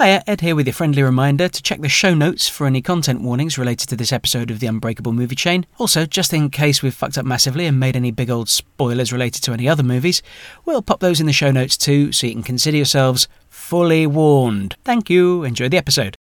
Hiya, Ed here with your friendly reminder to check the show notes for any content warnings related to this episode of the Unbreakable Movie Chain. Also, just in case we've fucked up massively and made any big old spoilers related to any other movies, we'll pop those in the show notes too, so you can consider yourselves fully warned. Thank you. Enjoy the episode.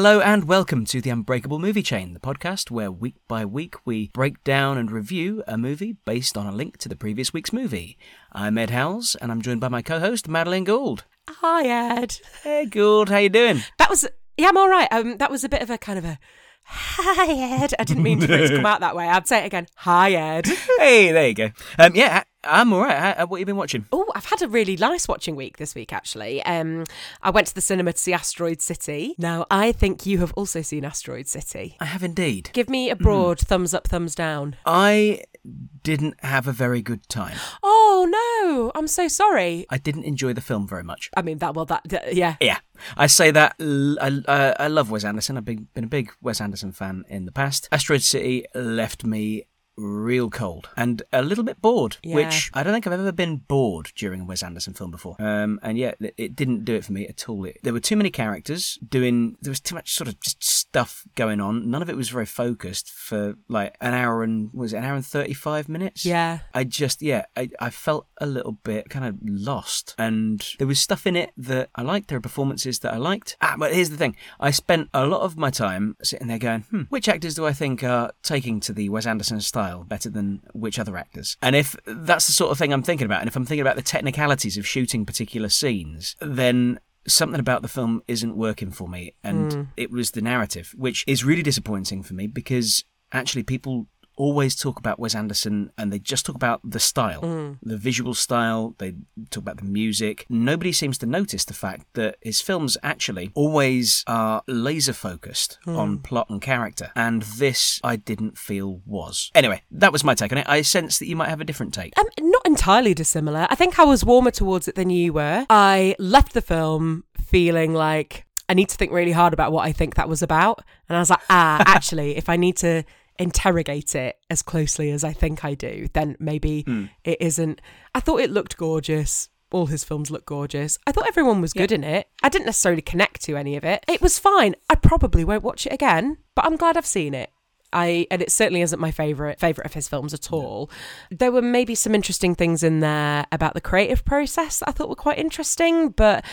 Hello and welcome to the Unbreakable Movie Chain, the podcast where week by week we break down and review a movie based on a link to the previous week's movie. I'm Ed Howells and I'm joined by my co-host Madeline Gould. Hi, Ed. Hey Gould, how you doing? That was yeah, I'm all right. Um, that was a bit of a kind of a hi, Ed. I didn't mean for it to come out that way. I'd say it again. Hi, Ed. Hey, there you go. Um, yeah, I'm all right. How, what have you been watching? Oh, I've had a really nice watching week this week, actually. Um, I went to the cinema to see Asteroid City. Now, I think you have also seen Asteroid City. I have indeed. Give me a broad thumbs up, thumbs down. I didn't have a very good time. Oh no, I'm so sorry. I didn't enjoy the film very much. I mean that. Well, that, that- yeah. Yeah, I say that. I, uh, I love Wes Anderson. I've been, been a big Wes Anderson fan in the past. Asteroid City left me real cold and a little bit bored, Yeah. which I don't think I've ever been bored during a Wes Anderson film before. Um, and yet it- it didn't do it for me at all. It, there were too many characters doing. There was too much sort of just stuff going on. None of it was very focused for like an hour and was it an hour and thirty five minutes. Yeah. I just, yeah, I, I felt a little bit kind of lost. And there was stuff in it that I liked. There were performances that I liked. Ah, but here's the thing I spent a lot of my time sitting there going, hmm, which actors do I think are taking to the Wes Anderson style better than which other actors? And if that's the sort of thing I'm thinking about, and if I'm thinking about the technicalities of shooting particular scenes, then something about the film isn't working for me and hmm. it was the narrative which is really disappointing for me because actually people always talk about Wes Anderson and they just talk about the style, the visual style, they talk about the music. Nobody seems to notice the fact that his films actually always are laser focused on plot and character. And this I didn't feel was. Anyway, that was my take on it. I sense that you might have a different take. Um, not entirely dissimilar. I think I was warmer towards it than you were. I left the film feeling like I need to think really hard about what I think that was about. And I was like, ah, actually, if I need to interrogate it as closely as I think I do, then maybe hmm. it isn't. I thought it looked gorgeous. All his films look gorgeous. I thought everyone was good in it. I didn't necessarily connect to any of it. It was fine. I probably won't watch it again, but I'm glad I've seen it. I and it certainly isn't my favorite favorite of his films at all. There were maybe some interesting things in there about the creative process that I thought were quite interesting, but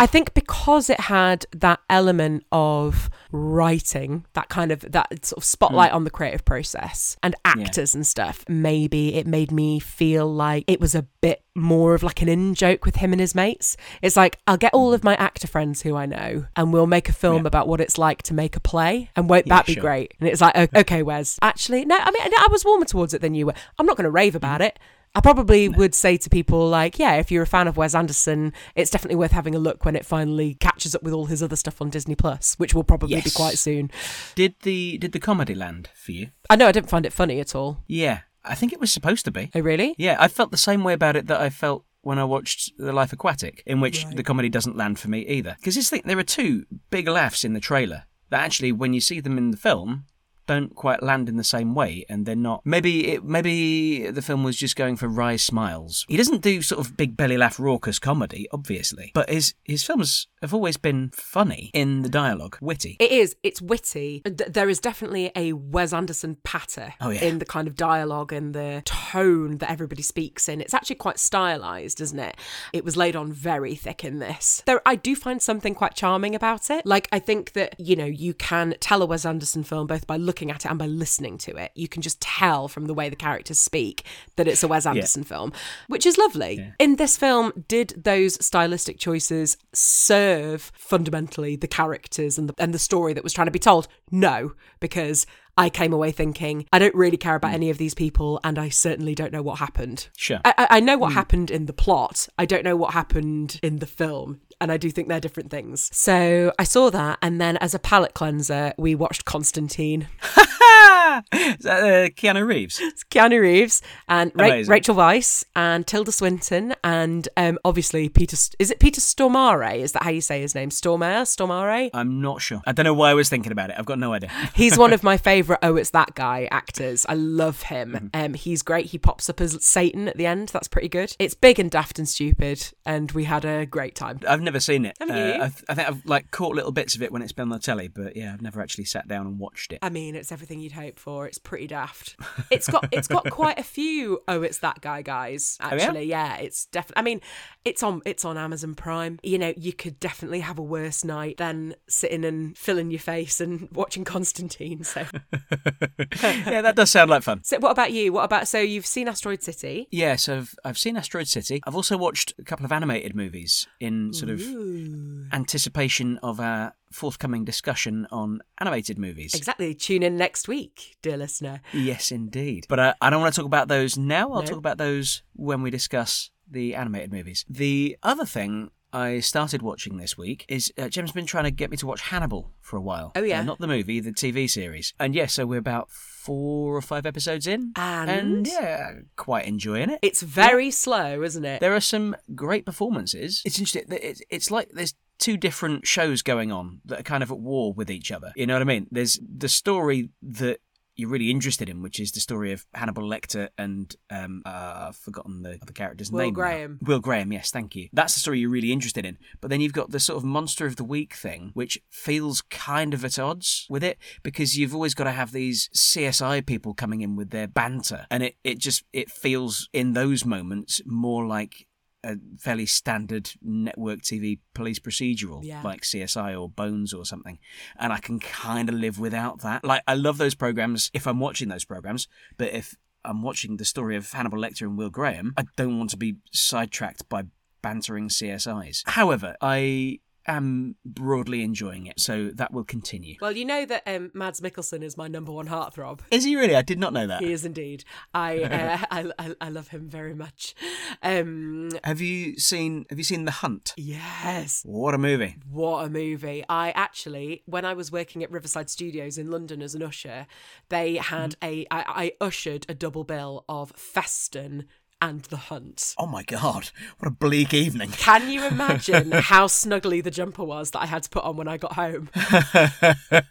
I think because it had that element of writing, that kind of that sort of spotlight mm. on the creative process and actors and stuff, maybe it made me feel like it was a bit more of like an in joke with him and his mates. It's like I'll get all of my actor friends who I know and we'll make a film Yeah. about what it's like to make a play and won't Yeah, that be sure. great? And it's like, okay, Wes, actually, no, I mean, I was warmer towards it than you were. I'm not going to rave mm. about it. I probably would say to people like, yeah, if you're a fan of Wes Anderson, it's definitely worth having a look when it finally catches up with all his other stuff on Disney Plus, which will probably be quite soon. Did the did the comedy land for you? I know I didn't find it funny at all. Yeah, I think it was supposed to be. Oh, really? Yeah, I felt the same way about it that I felt when I watched The Life Aquatic, in which Right. the comedy doesn't land for me either. Because this thing, there are two big laughs in the trailer that actually, when you see them in the film, don't quite land in the same way, and they're not. Maybe it, maybe the film was just going for wry smiles. He doesn't do sort of big belly laugh raucous comedy, obviously, but his his films have always been funny in the dialogue, witty. It is. It's witty. There is definitely a Wes Anderson patter Oh, yeah. in the kind of dialogue and the tone that everybody speaks in. It's actually quite stylized, isn't it? It was laid on very thick in this. There, I do find something quite charming about it. Like I think that you know you can tell a Wes Anderson film both by looking at it and by listening to it. You can just tell from the way the characters speak that it's a Wes Anderson film, which is lovely. In this film, did those stylistic choices serve fundamentally the characters and the and the story that was trying to be told? No, because I came away thinking, I don't really care about hmm. any of these people, and I certainly don't know what happened. Sure. I, I- know what hmm. happened in the plot. I don't know what happened in the film. And I do think they're different things. So I saw that. And then as a palate cleanser, we watched Constantine. Is that uh, Keanu Reeves? It's Keanu Reeves and Ra- Rachel Weisz and Tilda Swinton and um, obviously Peter. St- Is it Peter Stormare? Is that how you say his name? Stormare? Stormare? I'm not sure. I don't know why I was thinking about it. I've got no idea. He's one of my favourite Oh It's That Guy actors. I love him. Mm-hmm. Um, he's great. He pops up as Satan at the end. That's pretty good. It's big and daft and stupid, and we had a great time. I've never seen it. Haven't Uh, you? I, I think I've like caught little bits of it when it's been on the telly, but yeah, I've never actually sat down and watched it. I mean, it's everything you'd hope for. It's pretty daft. It's got it's got quite a few. Oh, it's that guy, guys. Oh, yeah? Actually, yeah? it's definitely. I mean, it's on it's on Amazon Prime. You know, you could definitely have a worse night than sitting and filling your face and watching Constantine. So, yeah, that does sound like fun. so what about you? What about so you've seen Asteroid City? Yeah, so I've, I've seen Asteroid City. I've also watched a couple of animated movies in sort of anticipation of our forthcoming discussion on animated movies. Exactly. Tune in next week, dear listener. Yes, indeed. But uh, I don't want to talk about those now. I'll No. talk about those when we discuss the animated movies. The other thing I started watching this week is uh, Jim's been trying to get me to watch Hannibal for a while. Oh, yeah. Uh, not the movie, the TV series. And yeah, so we're about four or five episodes in. And? yeah, quite enjoying it. It's very slow, isn't it? There are some great performances. It's interesting. It's, it's like there's two different shows going on that are kind of at war with each other. You know what I mean? There's the story that you're really interested in, which is the story of Hannibal Lecter and um, uh, I've forgotten the other character's Will name. now. Graham. Will Graham. Yes, thank you. That's the story you're really interested in. But then you've got the sort of monster of the week thing, which feels kind of at odds with it because you've always got to have these CSI people coming in with their banter, and it it just it feels in those moments more like a fairly standard network TV police procedural, Yeah. like CSI or Bones or something. And I can kind of live without that. Like, I love those programs if I'm watching those programs, but if I'm watching the story of Hannibal Lecter and Will Graham, I don't want to be sidetracked by bantering CSIs. However, I am broadly enjoying it, so that will continue. Well, you know that um, Mads Mikkelsen is my number one heartthrob. Is he really? I did not know that. He is indeed. I, uh, I, I I love him very much. Um, Have you seen Have you seen The Hunt? yes. What a movie! What a movie. I actually, when I was working at Riverside Studios in London as an usher, they had a. I, I ushered a double bill of Festen and The Hunt. Oh my god! What a bleak evening. Can you imagine how snuggly the jumper was that I had to put on when I got home?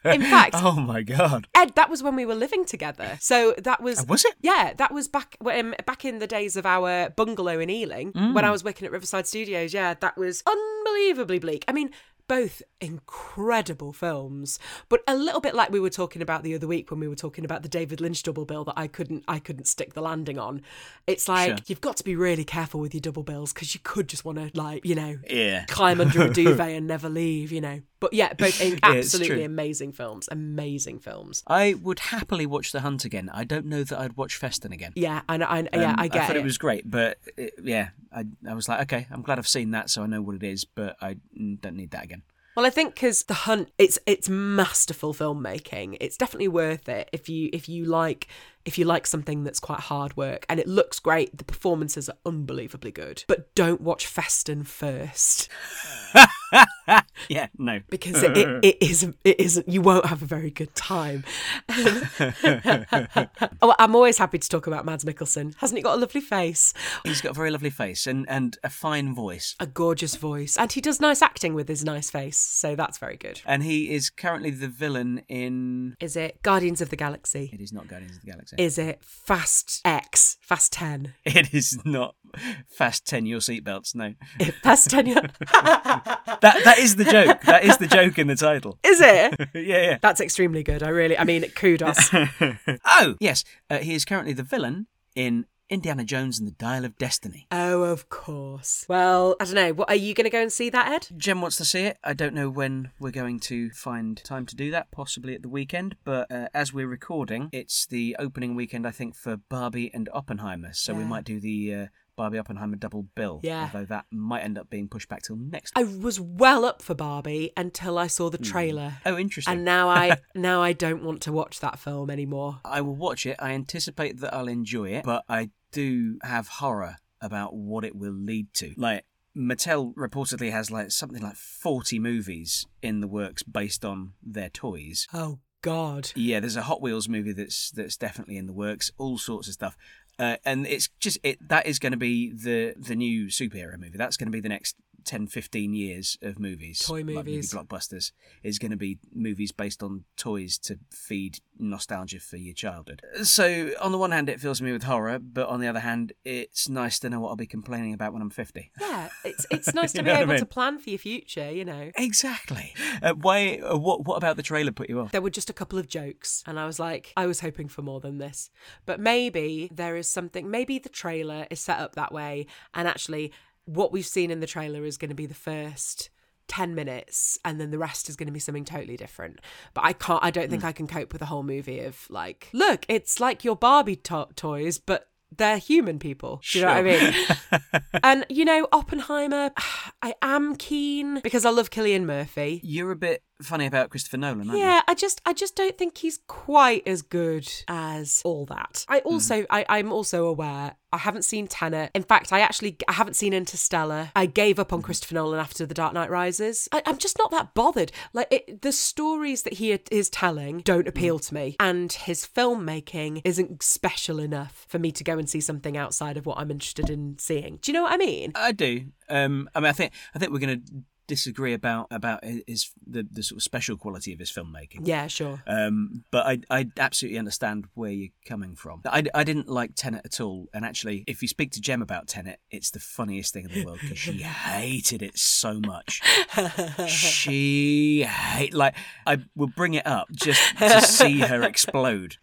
In fact, Oh my god! Ed, that was when we were living together. So that was Uh, Was it? Yeah, that was back um, back in the days of our bungalow in Ealing when I was working at Riverside Studios. Yeah, that was unbelievably bleak. I mean, both incredible films, but a little bit like we were talking about the other week when we were talking about the David Lynch double bill that I couldn't I couldn't stick the landing on. It's like Sure. you've got to be really careful with your double bills because you could just want to like you know Yeah. climb under a duvet and never leave. You know, but yeah, both absolutely amazing films. Amazing films. I would happily watch The Hunt again. I don't know that I'd watch Festen again. Yeah, I, know- I, yeah, Um, I get thought it. it. was great, but it, yeah, I I was like, okay, I'm glad I've seen that, so I know what it is, but I don't need that again. Well, I think because the hunt, it's it's masterful filmmaking. It's definitely worth it if you if you like if you like something that's quite hard work and it looks great. The performances are unbelievably good, but don't watch Festen first Yeah, no. because it, it, is it is you won't have a very good time. oh, I'm always happy to talk about Mads Mikkelsen. Hasn't he got a lovely face, He's got a very lovely face and, and a fine voice. a gorgeous voice, and he does nice acting with his nice face, so that's very good. And he is currently the villain in. Is it Guardians of the Galaxy? It is not Guardians of the Galaxy. Is it Fast X? Fast 10? It is not Fast 10 Your Seatbelts, no. Fast 10? yeah. That That is the joke. That is the joke in the title. Is it? yeah, yeah. That's extremely good. I really, I mean, kudos. Oh, yes. Uh, he is currently the villain in Indiana Jones and the Dial of Destiny. oh, of course. Well, I don't know. What are you going to go and see that, Ed? Jem wants to see it. I don't know when we're going to find time to do that, possibly at the weekend, but uh, as we're recording, it's the opening weekend, I think, for Barbie and Oppenheimer, so we might do the uh, Barbie Oppenheimer double bill. Yeah. Although that might end up being pushed back till next. I was well up for Barbie until I saw the hmm. trailer. Oh, interesting. And now I now I don't want to watch that film anymore. I will watch it. I anticipate that I'll enjoy it, but I do have horror about what it will lead to. Like Mattel reportedly has like something like 40 movies in the works based on their toys. Oh God. Yeah, there's a Hot Wheels movie that's that's definitely in the works. All sorts of stuff. Uh, and it's just it that is going to be the the new superhero movie. That's going to be the next 10, 15 years of movies. Toy like movie blockbusters is going to be movies based on toys to feed nostalgia for your childhood. So on the one hand, it fills me with horror, but on the other hand, it's nice to know what I'll be complaining about when I'm 50. Yeah, it's it's nice to be what I able to plan for your future. You know. Exactly. Uh, why? Uh, what? What about the trailer put you off? There were just a couple of jokes, and I was like, I was hoping for more than this. But maybe there is something, maybe the trailer is set up that way, and actually, what we've seen in the trailer is going to be the first 10 minutes, and then the rest is going to be something totally different. But I can't, I don't think hmm. I can cope with a whole movie of like, look, it's like your Barbie to- toys, but they're human people. Do you know what I mean? and, you know, Oppenheimer, I am keen because I love Cillian Murphy. You're a bit funny about Christopher Nolan, Yeah, I just I just don't think he's quite as good as all that. I hmm. also I, I'm also aware I haven't seen Tenet. In fact, I actually I haven't seen Interstellar. I gave up on hmm. Christopher Nolan after The Dark Knight Rises. I, I'm just not that bothered. Like it, the stories that he is telling don't hmm. appeal to me, and his filmmaking isn't special enough for me to go and see something outside of what I'm interested in seeing. Do you know what I mean? I do. Um, I mean, I think I think we're going to disagree about about his the, the sort of special quality of his filmmaking. Yeah, sure. Um, but I I absolutely understand where you're coming from. I, I didn't like Tenet at all, and actually, if you speak to Jem about Tenet, it's the funniest thing in the world because she hated it so much. she hate like I will bring it up just to see her explode.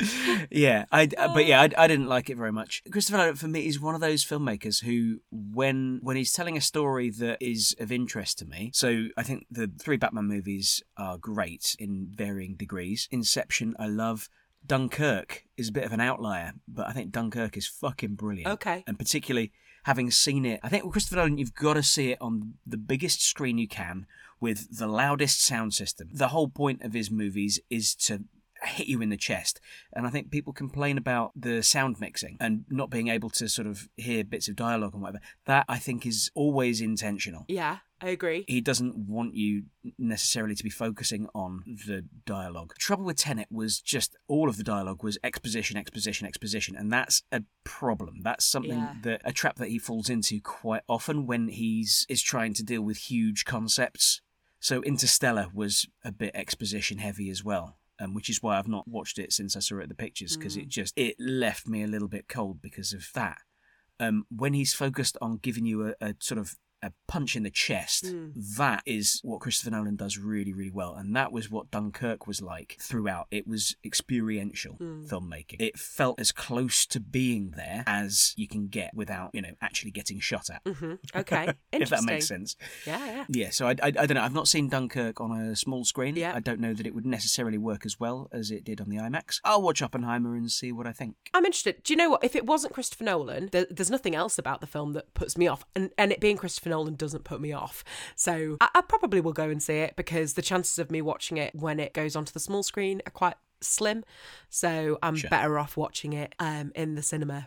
Yeah, I but yeah, I, I didn't like it very much. Christopher Nolan for me is one of those filmmakers who, when when he's telling a story that is of interest to me, so I think the three Batman movies are great in varying degrees. Inception, I love. Dunkirk is a bit of an outlier, but I think Dunkirk is fucking brilliant. Okay. And particularly having seen it, I think with Christopher Nolan, you've got to see it on the biggest screen you can with the loudest sound system. The whole point of his movies is to hit you in the chest. And I think people complain about the sound mixing and not being able to sort of hear bits of dialogue and whatever. That I think is always intentional. Yeah, I agree. He doesn't want you necessarily to be focusing on the dialogue. Trouble with Tenet was just all of the dialogue was exposition, exposition, exposition, and that's a problem. That's something Yeah. that a trap that he falls into quite often when he's is trying to deal with huge concepts. So Interstellar was a bit exposition heavy as well. Um, which is why I've not watched it since I saw it at the pictures because it just it left me a little bit cold because of that um, when he's focused on giving you a, a sort of a punch in the chest, that is what Christopher Nolan does really, really well. And that was what Dunkirk was like throughout. It was experiential filmmaking. It felt as close to being there as you can get without, you know, actually getting shot at. hmm Okay, If that makes sense. Yeah, yeah. Yeah, so I, I, I don't know. I've not seen Dunkirk on a small screen. Yeah. I don't know that it would necessarily work as well as it did on the IMAX. I'll watch Oppenheimer and see what I think. I'm interested. Do you know what? If it wasn't Christopher Nolan, there, there's nothing else about the film that puts me off, and and it being Christopher Nolan doesn't put me off. So I, I probably will go and see it because the chances of me watching it when it goes onto the small screen are quite slim. So I'm Sure. better off watching it um, in the cinema.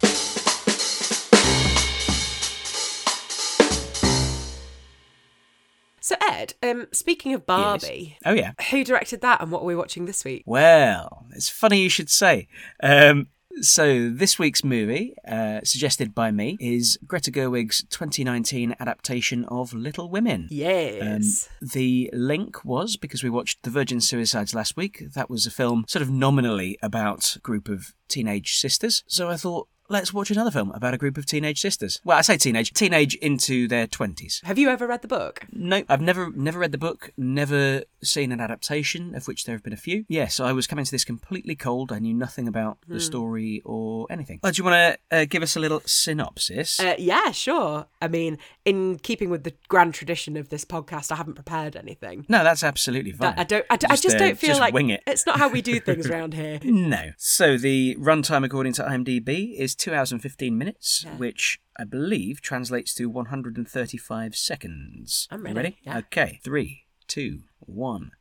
So Ed, um, speaking of Barbie, Oh, yeah. who directed that, and what are we watching this week? Well, it's funny you should say. Um, so this week's movie, uh, suggested by me, is Greta Gerwig's 2019 adaptation of Little Women. Um, Yes. the link was because we watched The Virgin Suicides last week. That was a film sort of nominally about a group of teenage sisters. So I thought, let's watch another film about a group of teenage sisters. Well, I say teenage, teenage into their 20s. Have you ever read the book? No, I've never never read the book, never seen an adaptation, of which there have been a few. Yes, I was coming to this completely cold. I knew nothing about the story or anything. Oh, do you want to uh, give us a little synopsis? Uh, yeah, sure. I mean, in keeping with the grand tradition of this podcast, I haven't prepared anything. no, that's absolutely fine. I don't. I, d- I Just, just uh, don't feel just like wing it. it's not how we do things around here. No. So the runtime, according to IMDb, is two hours and fifteen minutes, which I believe, translates to 135 seconds. I'm You ready, yeah. Okay. Three, two, one,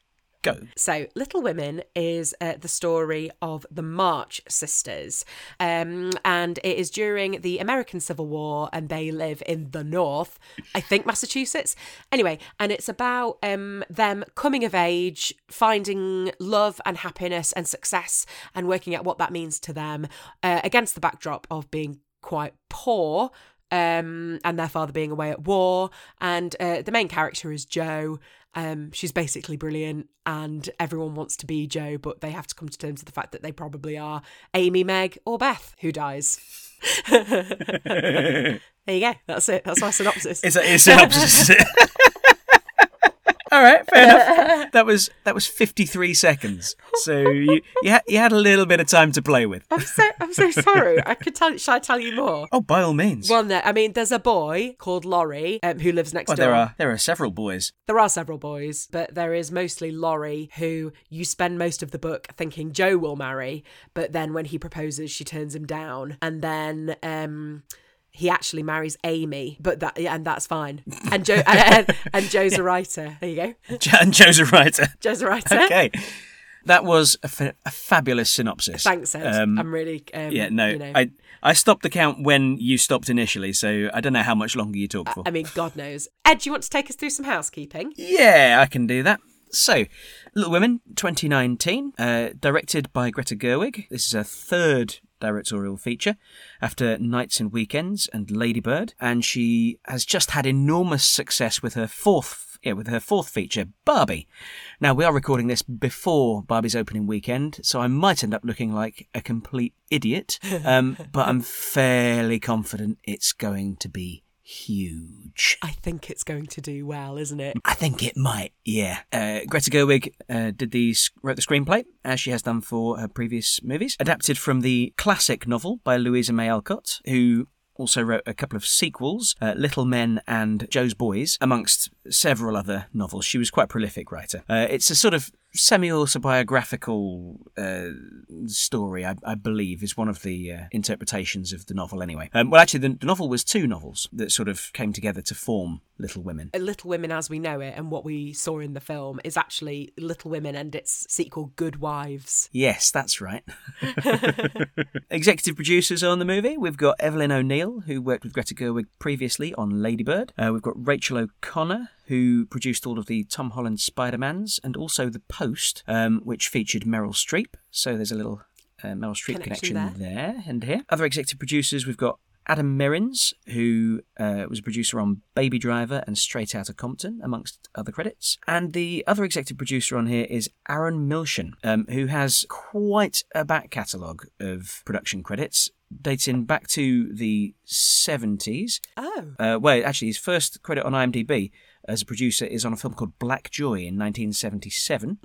go. So, Little Women is uh, the story of the March sisters. Um, and it is during the American Civil War, and they live in the North, I think Massachusetts. Anyway, and it's about um, them coming of age, finding love and happiness and success, and working out what that means to them uh, against the backdrop of being quite poor. Um, and their father being away at war, and uh, the main character is Jo, um, she's basically brilliant, and everyone wants to be Jo, but they have to come to terms with the fact that they probably are Amy, Meg, or Beth who dies. there you go. That's it. That's my synopsis. It's a, it's synopsis. All right, fair enough. That was that was 53 seconds. So you you, ha- you had a little bit of time to play with. I'm so I'm so sorry. I could tell. Shall I tell you more? Oh, by all means. Well, no. I mean, there's a boy called Laurie um, who lives next Well, door. there are there are several boys. There are several boys, but there is mostly Laurie, who you spend most of the book thinking Jo will marry, but then when he proposes, she turns him down, and then um, he actually marries Amy, but that yeah, and that's fine. And Jo and, and Jo's a writer. There you go. Jo- And Jo's a writer. Jo's a writer. Okay, that was a, fa- a fabulous synopsis. Thanks, Ed. Um, I'm really um, Yeah, no, You know, I I stopped the count when you stopped initially, so I don't know how much longer you talked for. I mean, God knows. Ed, do you want to take us through some housekeeping? Yeah, I can do that. So, Little Women 2019, uh, directed by Greta Gerwig. This is her third directorial feature after Nights and Weekends and Ladybird, and she has just had enormous success with her fourth. Yeah, with her fourth feature, Barbie. Now, we are recording this before Barbie's opening weekend, so I might end up looking like a complete idiot, um, but I'm fairly confident it's going to be huge. I think it's going to do well, isn't it? I think it might, yeah. Uh, Greta Gerwig uh, did the wrote the screenplay, as she has done for her previous movies. Adapted from the classic novel by Louisa May Alcott, who also wrote a couple of sequels, uh, Little Men and Jo's Boys, amongst several other novels. She was quite a prolific writer. Uh, it's a sort of semi-autobiographical uh, story, I, I believe, is one of the uh, interpretations of the novel anyway. Um, well, actually, the, the novel was two novels that sort of came together to form Little Women. Little Women as we know it and what we saw in the film is actually Little Women and its sequel Good Wives. Yes, that's right. Executive producers on the movie. We've got Evelyn O'Neill, who worked with Greta Gerwig previously on Ladybird. Uh, we've got Rachel O'Connor, who produced all of the Tom Holland Spider-Mans and also The Post, um, which featured Meryl Streep. So there's a little uh, Meryl Streep Connection connection, there. and here. Other executive producers, we've got Adam Merims, who uh, was a producer on Baby Driver and Straight Outta Compton, amongst other credits. And the other executive producer on here is Arnon Milchan, um, who has quite a back catalogue of production credits. Dating back to the 70s. Oh. Uh, well, actually, his first credit on IMDb as a producer is on a film called Black Joy in 1977,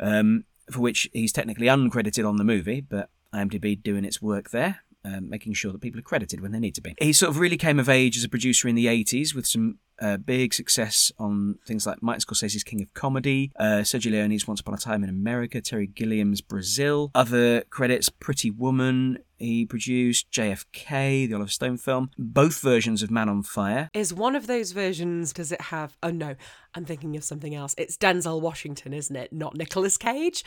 um, for which he's technically uncredited on the movie, but IMDb doing its work there. Um, making sure that people are credited when they need to be. He sort of really came of age as a producer in the 80s with some uh, big success on things like Martin Scorsese's King of Comedy, uh, Sergio Leone's Once Upon a Time in America, Terry Gilliam's Brazil. Other credits Pretty Woman, he produced JFK, the Oliver Stone film, both versions of Man on Fire. Is one of those versions, does it have, oh no, I'm thinking of something else. It's Denzel Washington, isn't it? Not Nicolas Cage.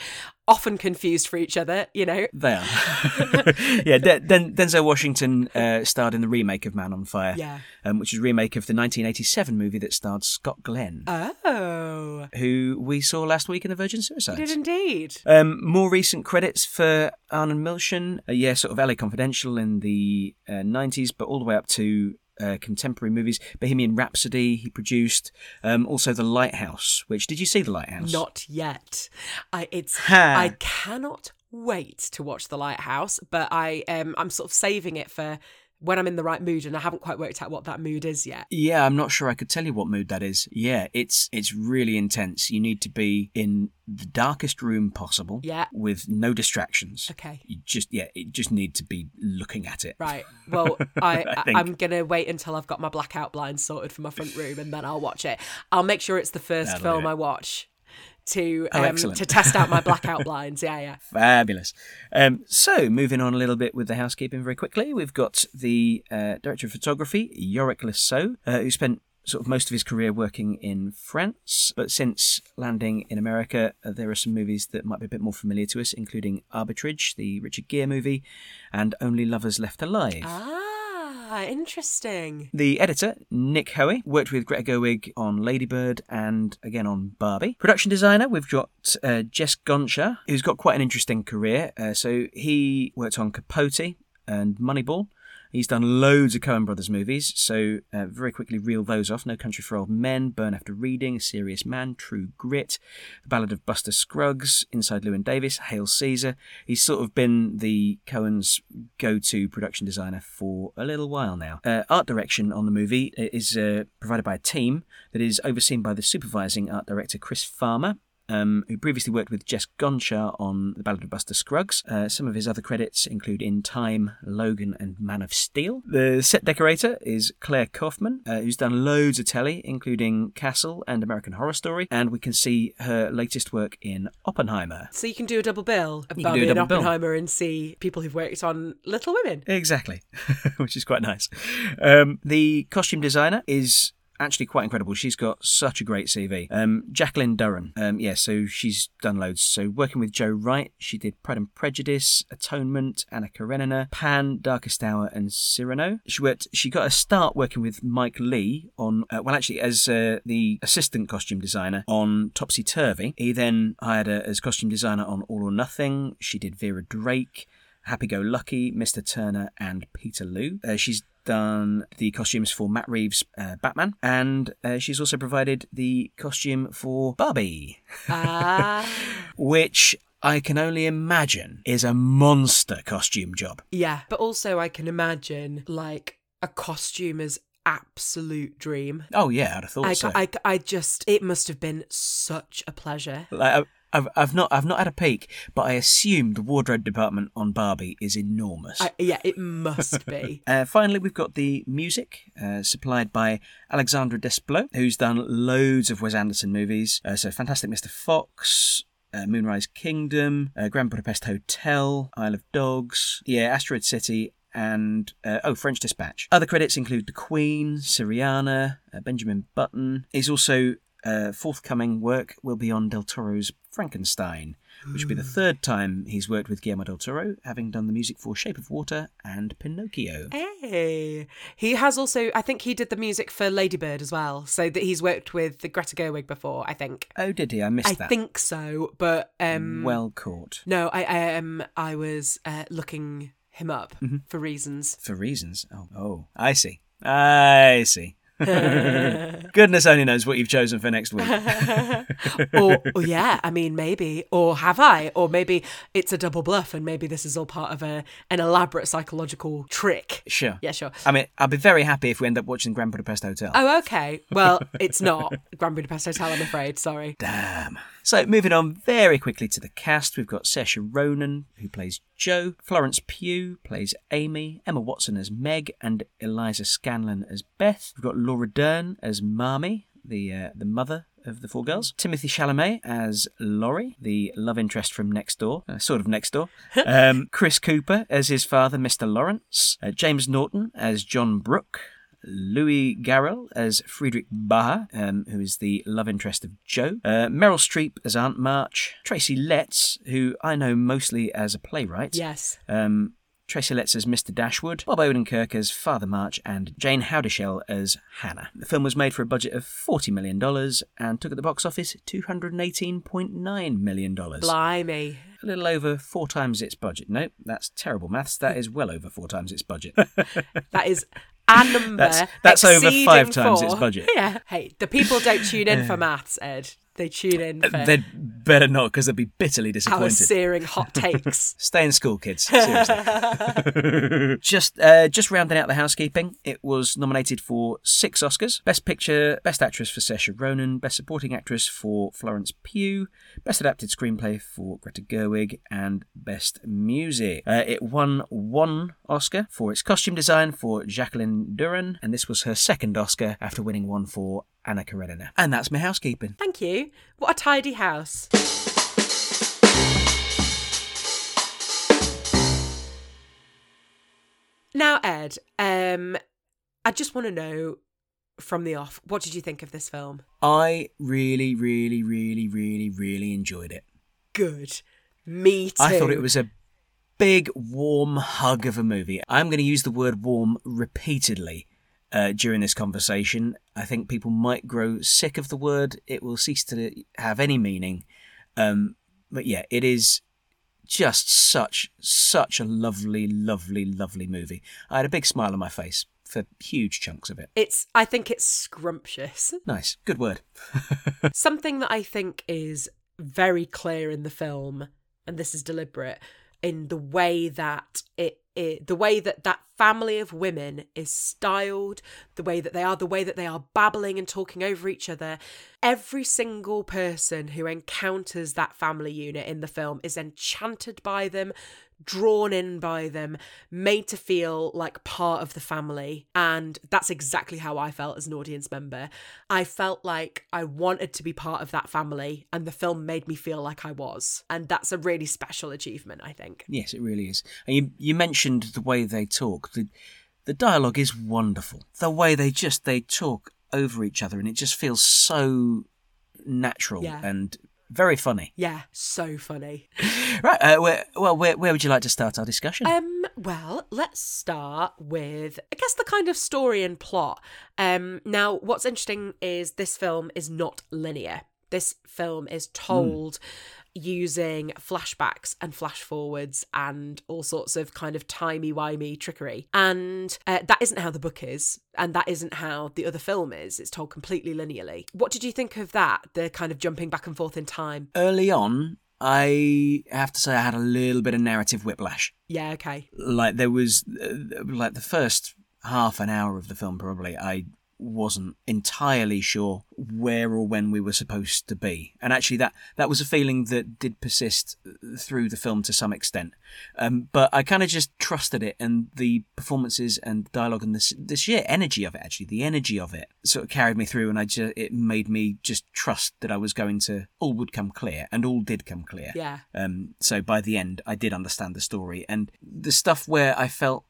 Often confused for each other, you know. They are. yeah, De- Den- Denzel Washington uh, starred in the remake of Man on Fire, Yeah. um, which is a remake of the 1987 movie that starred Scott Glenn, Oh. who we saw last week in The Virgin Suicides. Did indeed. Um, more recent credits for Arnon Milchan, uh, yeah, sort of LA Confidential in the uh, 90s, but all the way up to uh, contemporary movies. Bohemian Rhapsody, he produced. Um, also, The Lighthouse, which, did you see The Lighthouse? Not yet. I it's Ha. I cannot wait to watch The Lighthouse, but I um I'm sort of saving it for when I'm in the right mood and I haven't quite worked out what that mood is yet. Yeah, I'm not sure I could tell you what mood that is. Yeah, it's it's really intense. You need to be in the darkest room possible. Yeah. With no distractions. Okay. You just yeah, you just need to be looking at it. Right. Well, I, I. I'm gonna wait until I've got my blackout blinds sorted for my front room, and then I'll watch it. I'll make sure it's the first That'll film. I watch, to Oh, um, to test out my blackout blinds. Yeah, yeah. Fabulous. Um, so, moving on a little bit with the housekeeping very quickly, we've got the uh, director of photography, Yorick Le Saux, uh, who spent sort of most of his career working in France, but since landing in America, uh, there are some movies that might be a bit more familiar to us, including Arbitrage, the Richard Gere movie, and Only Lovers Left Alive. Ah, interesting. The editor, Nick Houy, worked with Greta Gerwig on Ladybird and again on Barbie. Production designer, we've got uh, Jess Gonchor, who's got quite an interesting career. Uh, so he worked on Capote and Moneyball. He's done loads of Coen Brothers movies, so uh, very quickly reel those off. No Country for Old Men, Burn After Reading, Serious Man, True Grit, The Ballad of Buster Scruggs, Inside Llewyn Davis, Hail Caesar. He's sort of been the Coen's go-to production designer for a little while now. Uh, art direction on the movie is uh, provided by a team that is overseen by the supervising art director Chris Farmer, um, who previously worked with Jess Gonchor on The Ballad of Buster Scruggs. Uh, some of his other credits include In Time, Logan, and Man of Steel. The set decorator is Claire Kaufman, uh, who's done loads of telly, including Castle and American Horror Story, and we can see her latest work in Oppenheimer. So you can do a double bill of You can Barbie and double bill. Oppenheimer and see people who've worked on Little Women. Exactly, which is quite nice. Um, the costume designer is actually quite incredible. She's got such a great CV. Um, Jacqueline Durran. Um, yeah, so she's done loads. So working with Joe Wright, she did Pride and Prejudice, Atonement, Anna Karenina, Pan, Darkest Hour, and Cyrano. She worked. She got a start working with Mike Leigh on. Uh, well, actually, as uh, the assistant costume designer on Topsy Turvy. He then hired her as costume designer on All or Nothing. She did Vera Drake. Happy Go Lucky, Mr. Turner, and Peterloo. Uh, she's done the costumes for Matt Reeves' uh, Batman, and uh, she's also provided the costume for Barbie, Ah, which I can only imagine is a monster costume job. yeah. But also, I can imagine like a costumer's absolute dream. Oh yeah, I'd have thought I, so. I, I just, it must have been such a pleasure. Like, I- I've, I've not I've not had a peek, but I assume the wardrobe department on Barbie is enormous. I, yeah, it must be. Uh, finally, we've got the music uh, supplied by Alexandre Desplat, who's done loads of Wes Anderson movies. Uh, so, Fantastic Mr. Fox, uh, Moonrise Kingdom, uh, Grand Budapest Hotel, Isle of Dogs, yeah, Asteroid City. And uh, oh, French Dispatch. Other credits include The Queen, Syriana, uh, Benjamin Button. He's also uh, forthcoming work will be on Del Toro's Frankenstein, which will be the third time he's worked with Guillermo del Toro, having done the music for Shape of Water and Pinocchio. Hey, he has also. I think he did the music for Ladybird as well. So that he's worked with the Greta Gerwig before. I think. Oh, did he? I missed I that. I think so, but um, well caught. no, I I um I was uh, looking him up Mm-hmm. for reasons. For reasons. Oh, oh, I see. I see. Goodness only knows what you've chosen for next week. or, or yeah, I mean maybe, or have I, or maybe it's a double bluff, and maybe this is all part of a an elaborate psychological trick. Sure. Yeah, sure. I mean, I'll be very happy if we end up watching Grand Budapest Hotel. Oh, okay. Well, it's not Grand Budapest Hotel, I'm afraid. Sorry. Damn. So, moving on very quickly to the cast, we've got Saoirse Ronan, who plays Jo, Florence Pugh plays Amy, Emma Watson as Meg, and Eliza Scanlen as Beth. We've got Laura Dern as Marmee, the uh, the mother of the four girls. Timothée Chalamet as Laurie, the love interest from next door, uh, sort of next door. Um, Chris Cooper as his father, Mr. Lawrence. Uh, James Norton as John Brooke. Louis Garrel as Friedrich Bhaer, um, who is the love interest of Jo. Uh, Meryl Streep as Aunt March. Tracy Letts, who I know mostly as a playwright. Yes. Um, Tracy Letts as Mr. Dashwood, Bob Odenkirk as Father March, and Jayne Houdyshell as Hannah. The film was made for a budget of $40 million and took at the box office $218.9 million. Blimey. A little over four times its budget. No, that's terrible maths. That is well over four times its budget. That is number. That's- that's over five times its budget. Yeah. Hey, the people don't tune in for maths, Ed. They tune in for They'd better not, because they'd be bitterly disappointed. our searing hot takes. Stay in school, kids. Seriously. just, uh, just rounding out the housekeeping, it was nominated for six Oscars: Best Picture, Best Actress for Saoirse Ronan, Best Supporting Actress for Florence Pugh, Best Adapted Screenplay for Greta Gerwig, and Best Music. Uh, it won one Oscar for its costume design for Jacqueline Durran, and this was her second Oscar after winning one for Anna Karenina. And that's my housekeeping. Thank you. What a tidy house. Now, Ed, um, I just want to know from the off, what did you think of this film? I really, really, really, really, really enjoyed it. Good. Me too. I thought it was a big, warm hug of a movie. I'm going to use the word warm repeatedly uh, during this conversation. I think people might grow sick of the word. It will cease to have any meaning. Um, but yeah, it is just such, such a lovely, lovely, lovely movie. I had a big smile on my face for huge chunks of it. It's I think it's scrumptious. Nice. Good word. Something that I think is very clear in the film, and this is deliberate, in the way that it, it the way that that family of women is styled, the way that they are, the way that they are babbling and talking over each other. Every single person who encounters that family unit in the film is enchanted by them, drawn in by them, made to feel like part of the family. And that's exactly how I felt as an audience member. I felt like I wanted to be part of that family, and the film made me feel like I was. And that's a really special achievement, I think. Yes, it really is. And you, you mentioned the way they talk. The, the dialogue is wonderful. The way they just they talk over each other, and it just feels so natural Yeah. and very funny. Yeah, so funny. Right. Uh, where, well, where, where would you like to start our discussion? Um, well, let's start with I guess the kind of story and plot. Um, now what's interesting is this film is not linear. This film is told using flashbacks and flash forwards and all sorts of kind of timey-wimey trickery. And uh, that isn't how the book is, and that isn't how the other film is. It's told completely linearly. What did you think of that? The kind of jumping back and forth in time. Early on, I have to say I had a little bit of narrative whiplash. Yeah, okay. Like there was, uh, like the first half an hour of the film, probably I wasn't entirely sure where or when we were supposed to be, and actually that that was a feeling that did persist through the film to some extent. Um, but I kind of just trusted it, and the performances and dialogue and the the sheer energy of it, actually the energy of it, sort of carried me through, and I just it made me just trust that I was going to all would come clear, and all did come clear. Yeah. Um, so by the end, I did understand the story, and the stuff where I felt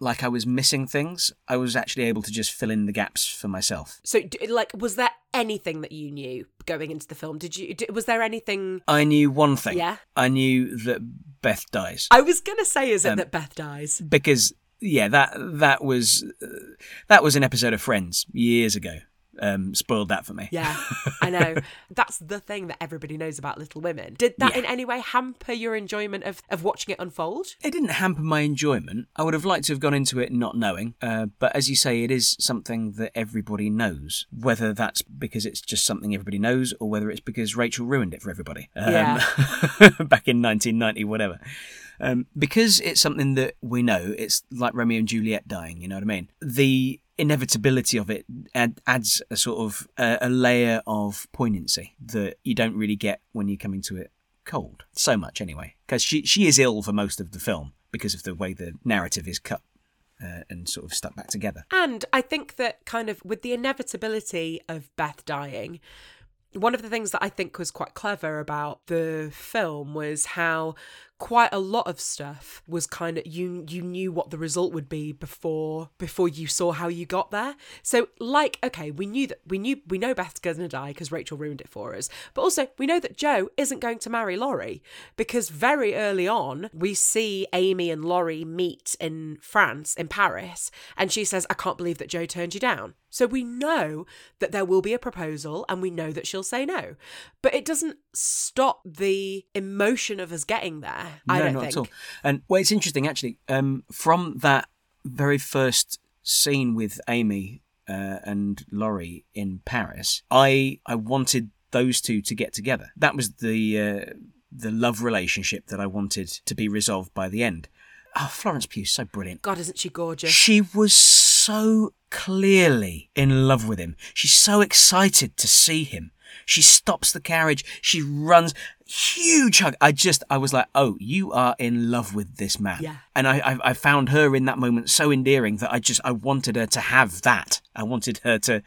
like I was missing things, I was actually able to just fill in the gaps for myself. So, like, was there anything that you knew going into the film? Did you? Was there anything? I knew one thing. Yeah. I knew that Beth dies I was gonna say, is it Um, that Beth dies? because yeah, that that was uh, that was an episode of Friends years ago. Um, spoiled that for me. Yeah, I know. That's the thing that everybody knows about Little Women. Did that Yeah. in any way hamper your enjoyment of, of watching it unfold? It didn't hamper my enjoyment. I would have liked to have gone into it not knowing, uh, but as you say, it is something that everybody knows. Whether that's because it's just something everybody knows, or whether it's because Rachel ruined it for everybody um, Yeah. back in 1990, whatever. Um, because it's something that we know, it's like Romeo and Juliet dying. You know what I mean? The inevitability of it add, adds a sort of a layer of poignancy that you don't really get when you're coming to it cold. So much anyway, because she she is ill for most of the film because of the way the narrative is cut uh, and sort of stuck back together. And I think that kind of with the inevitability of Beth dying, one of the things that I think was quite clever about the film was how quite a lot of stuff was kind of you you knew what the result would be before before you saw how you got there so like okay we knew that we knew we know beth's gonna die because rachel ruined it for us but also we know that jo isn't going to marry laurie because very early on we see amy and laurie meet in france in paris and she says i can't believe that jo turned you down so we know that there will be a proposal and we know that she'll say no. But it doesn't stop the emotion of us getting there. I no, not think. at all. And well, it's interesting actually. Um, from that very first scene with Amy uh, and Laurie in Paris, I I wanted those two to get together. That was the uh, the love relationship that I wanted to be resolved by the end. Oh, Florence Pugh's so brilliant. God, isn't she gorgeous? She was so clearly in love with him. She's so excited to see him. She stops the carriage. She runs. Huge hug. I just, I was like, oh, you are in love with this man. Yeah. And I, I, I found her in that moment so endearing that I just, I wanted her to have that. I wanted her to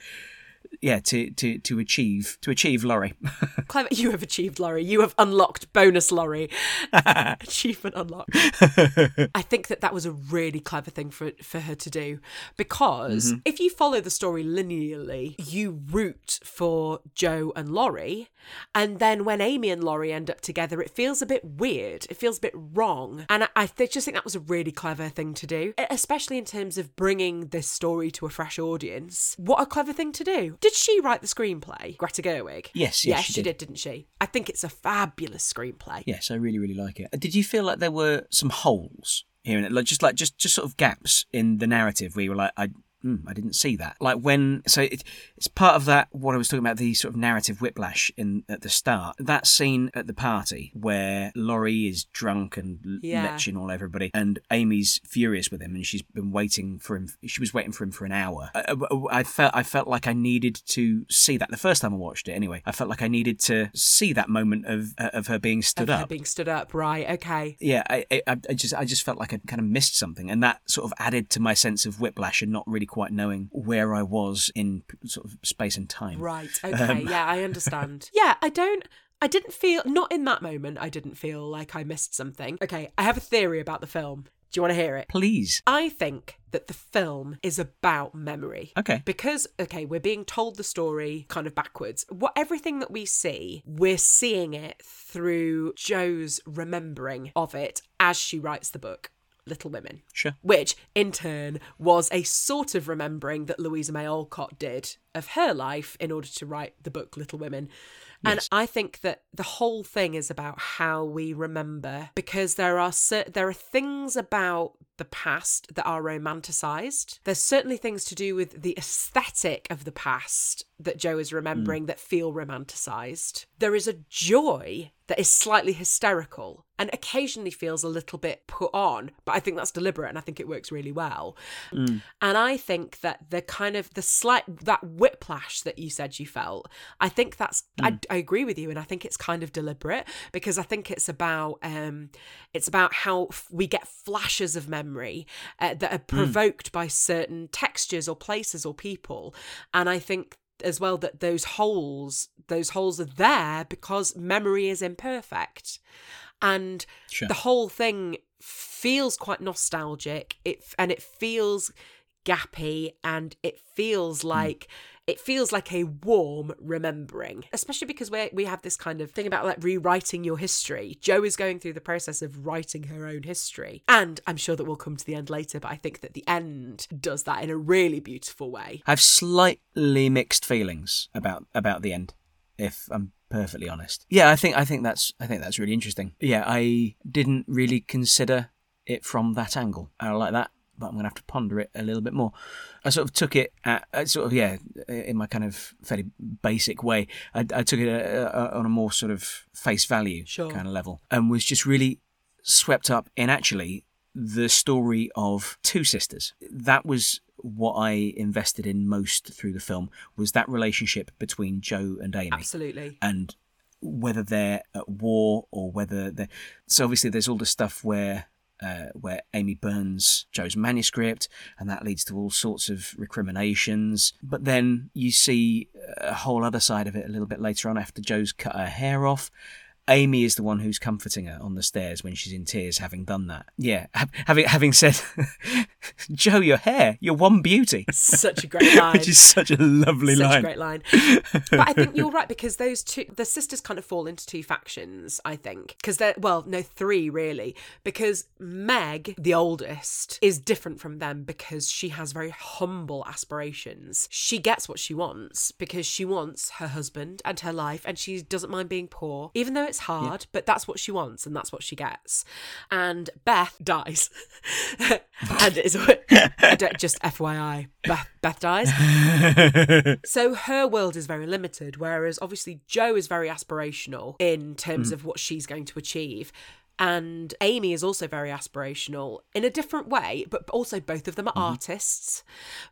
yeah to to to achieve to achieve Laurie. Clever. You have achieved, Laurie. You have unlocked bonus Laurie. Achievement unlocked. I think that that was a really clever thing for for her to do because mm-hmm. if you follow the story linearly, you root for Jo and Laurie, and then when Amy and Laurie end up together, it feels a bit weird. It feels a bit wrong, and I, I just think that was a really clever thing to do, especially in terms of bringing this story to a fresh audience. What a clever thing to do! Did she write the screenplay, Greta Gerwig? Yes, yes, yes, she did. did, didn't she? I think it's a fabulous screenplay. Yes, I really, really like it. Uh, did you feel like there were some holes here and there, like just like just just sort of gaps in the narrative where you were like, I. Mm, I didn't see that. Like when, so it, it's part of that. What I was talking about, the sort of narrative whiplash in at the start. That scene at the party where Laurie is drunk and Yeah. leching all everybody, and Amy's furious with him, and she's been waiting for him. She was waiting for him for an hour. I, I- I felt, I felt like I needed to see that the first time I watched it. Anyway, I felt like I needed to see that moment of of her being stood Of her up being stood up, right? Okay. yeah, I, I, I just, I just felt like I kind of missed something, and that sort of added to my sense of whiplash and not really quite knowing where I was in sort of space and time. Right. Um, Okay. yeah, I understand. Yeah, I don't. I didn't feel not in that moment. I didn't feel like I missed something. Okay, I have a theory about the film. Do you want to hear it? Please. I think that the film is about memory. Okay. Because okay, we're being told the story kind of backwards. What everything that we see, we're seeing it through Jo's remembering of it as she writes the book. Little Women. Sure. Which, in turn, was a sort of remembering that Louisa May Alcott did of her life in order to write the book Little Women. And I think that the whole thing is about how we remember because there are there are things about the past that are romanticized. There's certainly things to do with the aesthetic of the past that Jo is remembering mm. that feel romanticized. There is a joy that is slightly hysterical and occasionally feels a little bit put on, but I think that's deliberate and I think it works really well. And I think that the kind of the slight that whiplash that you said you felt, I think that's I, I agree with you, and I think it's kind of deliberate because I think it's about um it's about how f- we get flashes of memory uh, that are provoked by certain textures or places or people, and I think as well that those holes those holes are there because memory is imperfect and Sure. the whole thing feels quite nostalgic. It and it feels gappy and it feels hmm. like it feels like a warm remembering. Especially because we we have this kind of thing about like rewriting your history. Jo is going through the process of writing her own history. And i'm sure that we'll come to the end later but i think that the end does that in a really beautiful way. I have slightly mixed feelings about about the end, if I'm perfectly honest. Yeah, I think I think that's I think that's really interesting. Yeah, I didn't really consider it from that angle. I like that, but I'm gonna have to ponder it a little bit more. I sort of took it at, at sort of yeah, in my kind of fairly basic way. I, I took it uh, uh, on a more sort of face value Sure. kind of level, and was just really swept up in actually the story of two sisters. That was what I invested in most through the film was that relationship between Jo and Amy absolutely and whether they're at war or whether they're so obviously there's all the stuff where uh, where Amy burns Jo's manuscript, and that leads to all sorts of recriminations. But then you see a whole other side of it a little bit later on after Jo's cut her hair off. Amy is the one who's comforting her on the stairs when she's in tears, having done that. Yeah, ha- having having said, Jo, your hair, you're one beauty, such a great line which is such a lovely Such line. a great line. but I think you're right because those two, the sisters kind of fall into two factions, I think. Because they're, well, no, three really. Because Meg, the oldest, is different from them because she has very humble aspirations. She gets what she wants because she wants her husband and her life and she doesn't mind being poor, even though it's hard, but that's what she wants and that's what she gets. And Beth dies. and it's just FYI, Beth, Beth dies. So her world is very limited, whereas obviously Jo is very aspirational in terms mm. of what she's going to achieve. And Amy is also very aspirational in a different way, but also both of them are mm-hmm. artists.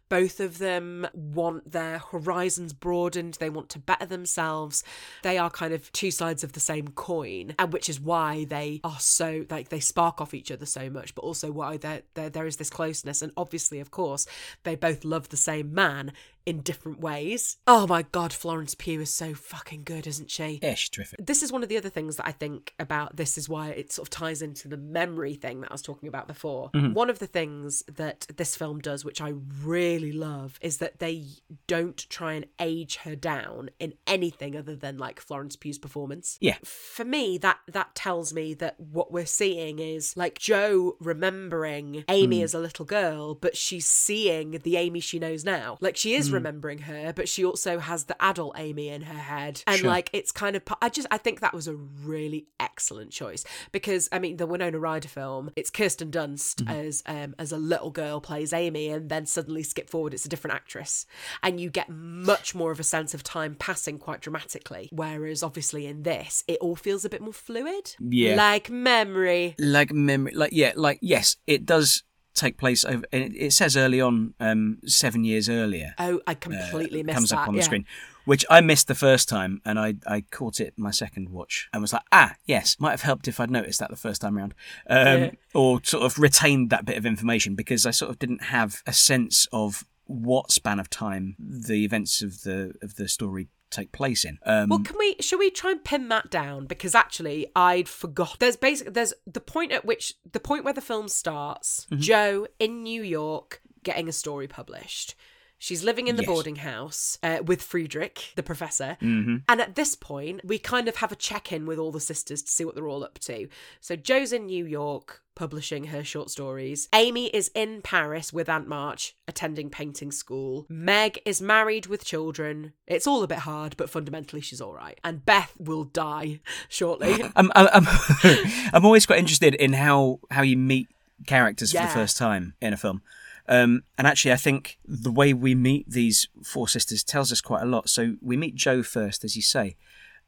Both of them want their horizons broadened. They want to better themselves. They are kind of two sides of the same coin, and which is why they are so like they spark off each other so much, but also why there there, there is this closeness. And obviously, of course, they both love the same man in different ways. Oh my god, Florence Pugh is so fucking good, isn't she? Yeah, she's terrific. This is one of the other things that I think about. This is why it sort of ties into the memory thing that I was talking about before. Mm-hmm. One of the things that this film does, which I really love, is that they don't try and age her down in anything other than like Florence Pugh's performance. Yeah. For me, that that tells me that what we're seeing is like Jo remembering Amy mm. as a little girl, but she's seeing the Amy she knows now. Like she is remembering her, but she also has the adult Amy in her head. And Sure. like it's kind of I just I think that was a really excellent choice because I mean the Winona Ryder film, it's Kirsten Dunst as um as a little girl plays Amy and then suddenly skip forward it's a different actress and you get much more of a sense of time passing quite dramatically whereas obviously in this it all feels a bit more fluid. Yeah. Like memory. Like memory, like yeah, like yes, it does take place over. It, it says early on, um, seven years earlier. Oh, I completely missed comes that. up on yeah. the screen, which I missed the first time, and I, I caught it my second watch and was like, ah, yes, might have helped if I'd noticed that the first time round, um, Yeah. or sort of retained that bit of information because I sort of didn't have a sense of what span of time the events of the of the story take place in. Um, Well, can we? Should we try and pin that down? Because actually, I'd forgot. There's basically there's the point at which the point where the film starts. Mm-hmm. Jo in New York getting a story published. She's living in the Yes. boarding house uh, with Friedrich, the professor. Mm-hmm. And at this point, we kind of have a check in with all the sisters to see what they're all up to. So Jo's in New York publishing her short stories. Amy is in Paris with Aunt March attending painting school. Meg is married with children. It's all a bit hard, but fundamentally she's all right. And Beth will die shortly. I'm, I'm, I'm, I'm always quite interested in how, how you meet characters for the first time in a film. Um, and actually, I think the way we meet these four sisters tells us quite a lot. So we meet Jo first, as you say,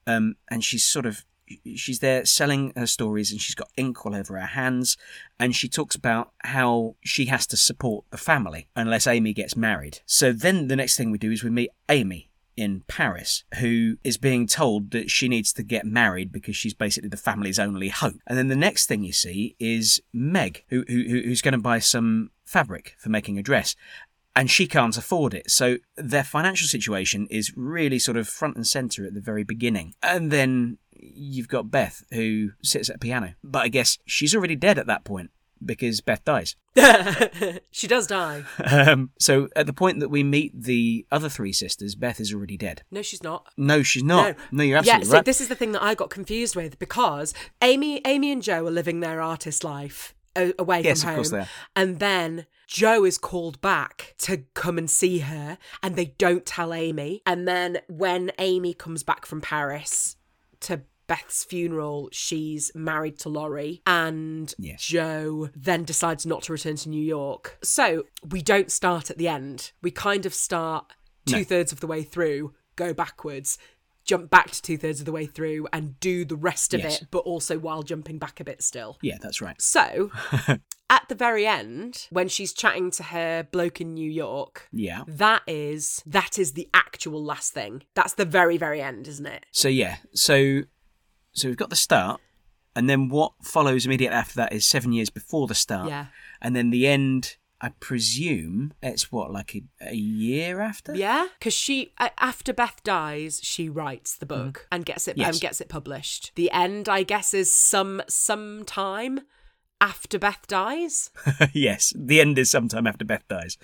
um, and she's sort of she's there selling her stories, and she's got ink all over her hands, and she talks about how she has to support the family unless Amy gets married. So then the next thing we do is we meet Amy in Paris, who is being told that she needs to get married because she's basically the family's only hope. And then the next thing you see is Meg, who, who who's going to buy some fabric for making a dress. And she can't afford it. So their financial situation is really sort of front and center at the very beginning. And then you've got Beth, who sits at a piano. But I guess she's already dead at that point because Beth dies. she does die. Um, so at the point that we meet the other three sisters, Beth is already dead. No, she's not. No, she's not. No, you're absolutely yeah, so right. this is the thing that I got confused with because Amy, Amy and Jo are living their artist life away Yes, from home, course they are. and then Jo is called back to come and see her, and they don't tell Amy. And then when Amy comes back from Paris to Beth's funeral, she's married to Laurie, and Yes. Jo then decides not to return to New York. So we don't start at the end. We kind of start two thirds of the way through, go backwards, jump back to two thirds of the way through, and do the rest of Yes. it, but also while jumping back a bit still. yeah, that's right. So at the very end, when she's chatting to her bloke in New York, Yeah. that is that is the actual last thing. That's the very, very end, isn't it? So yeah, so so we've got the start, and then what follows immediately after that is seven years before the start. Yeah. And then the end, I presume it's what like a, a year after. Yeah, because she after Beth dies, she writes the book mm-hmm. and gets it. Yes. and gets it published. The end, I guess, is some some time after Beth dies. yes, the end is sometime after Beth dies.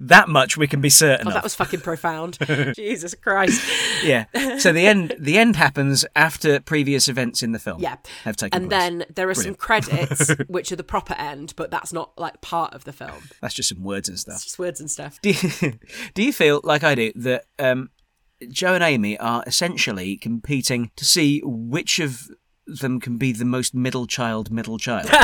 That much we can be certain Oh, of. that was fucking profound. Jesus Christ. yeah. So the end the end happens after previous events in the film. Yeah. Have taken place. And place. then there are some credits, which are the proper end, but that's not like part of the film. That's just some words and stuff. It's just words and stuff. Do you, do you feel like I do that um, Jo and Amy are essentially competing to see which of them can be the most middle child middle child?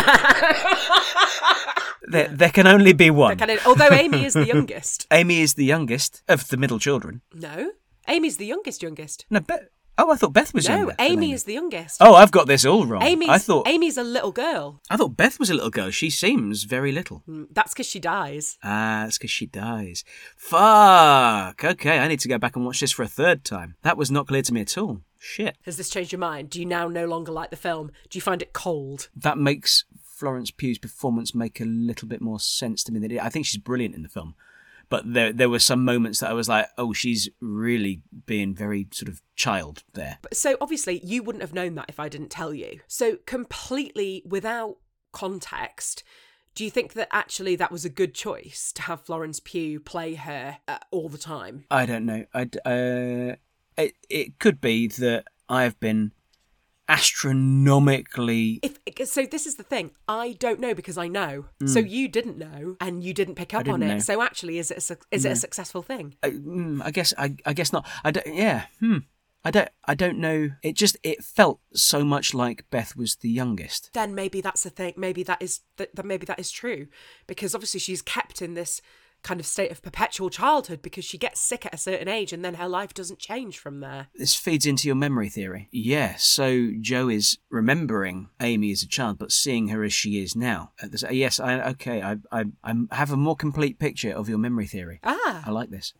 there, there can only be one. Of, although Amy is the youngest. Amy is the youngest of the middle children. No, Amy's the youngest, youngest. No, Be- oh, I thought Beth was No, younger. Amy is the youngest. Oh, I've got this all wrong. Amy's, I thought Amy's a little girl. I thought Beth was a little girl. She seems very little. Mm, That's because she dies. Ah, that's because she dies. Fuck. Okay, I need to go back and watch this for a third time. That was not clear to me at all. Shit. Has this changed your mind? Do you now no longer like the film? Do you find it cold? That makes Florence Pugh's performance make a little bit more sense to me. Than it, I think she's brilliant in the film, but there there were some moments that I was like, oh, she's really being very sort of child there. So obviously, you wouldn't have known that if I didn't tell you. So completely without context. Do you think that actually that was a good choice to have Florence Pugh play her uh, all the time? I don't know. I uh, it it could be that I've been astronomically If so, this is the thing. I don't know because I know. So you didn't know, and you didn't pick up on didn't it. know. So actually, is it a, is it a successful thing? I, mm, I guess I, I guess not. I don't. Yeah. Hmm. I don't. I don't know. It just it felt so much like Beth was the youngest. Then maybe that's the thing. Maybe that is that, that maybe that is true, because obviously she's kept in this kind of state of perpetual childhood because she gets sick at a certain age and then her life doesn't change from there. This feeds into your memory theory. Yeah. So Jo is remembering Amy as a child, but seeing her as she is now. Uh, this- Yes. I okay. I I I have a more complete picture of your memory theory. Ah, I like this.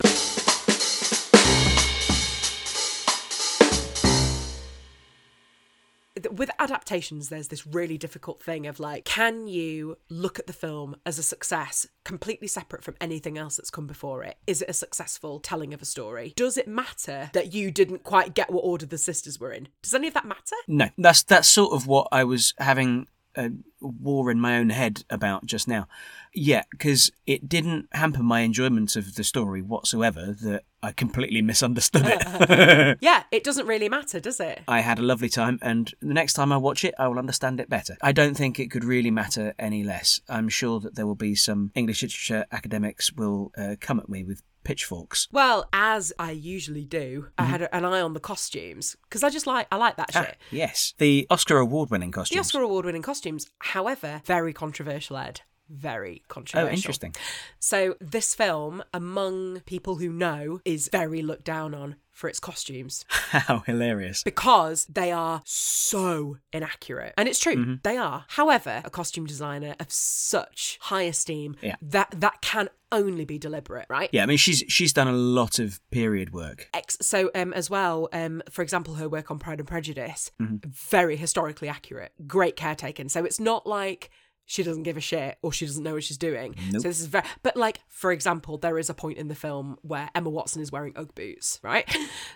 With adaptations there's this really difficult thing of like can you look at the film as a success completely separate from anything else that's come before it is it a successful telling of a story does it matter that you didn't quite get what order the sisters were in does any of that matter No, that's that's sort of what I was having a war in my own head about just now. Yeah, because it didn't hamper my enjoyment of the story whatsoever. That I completely misunderstood it. yeah it doesn't really matter does it I had a lovely time, and the next time I watch it, I will understand it better. I don't think it could really matter any less. I'm sure that there will be some English literature academics will uh, come at me with pitchforks. well as i usually do i had an eye on the costumes because i just like i like that Ah, shit yes, the Oscar award-winning costumes. the oscar award-winning costumes however very controversial ed very controversial. oh, interesting. So this film, among people who know, is very looked down on for its costumes How hilarious! because they are so inaccurate. And it's true, Mm-hmm. they are. However, a costume designer of such high esteem Yeah. that that can only be deliberate, right? Yeah, I mean she's she's done a lot of period work. Ex- so um as well um for example her work on pride and prejudice Mm-hmm. very historically accurate great care taken so it's not like she doesn't give a shit or she doesn't know what she's doing. So this is very but like for example there is a point in the film where emma watson is wearing ugg boots right?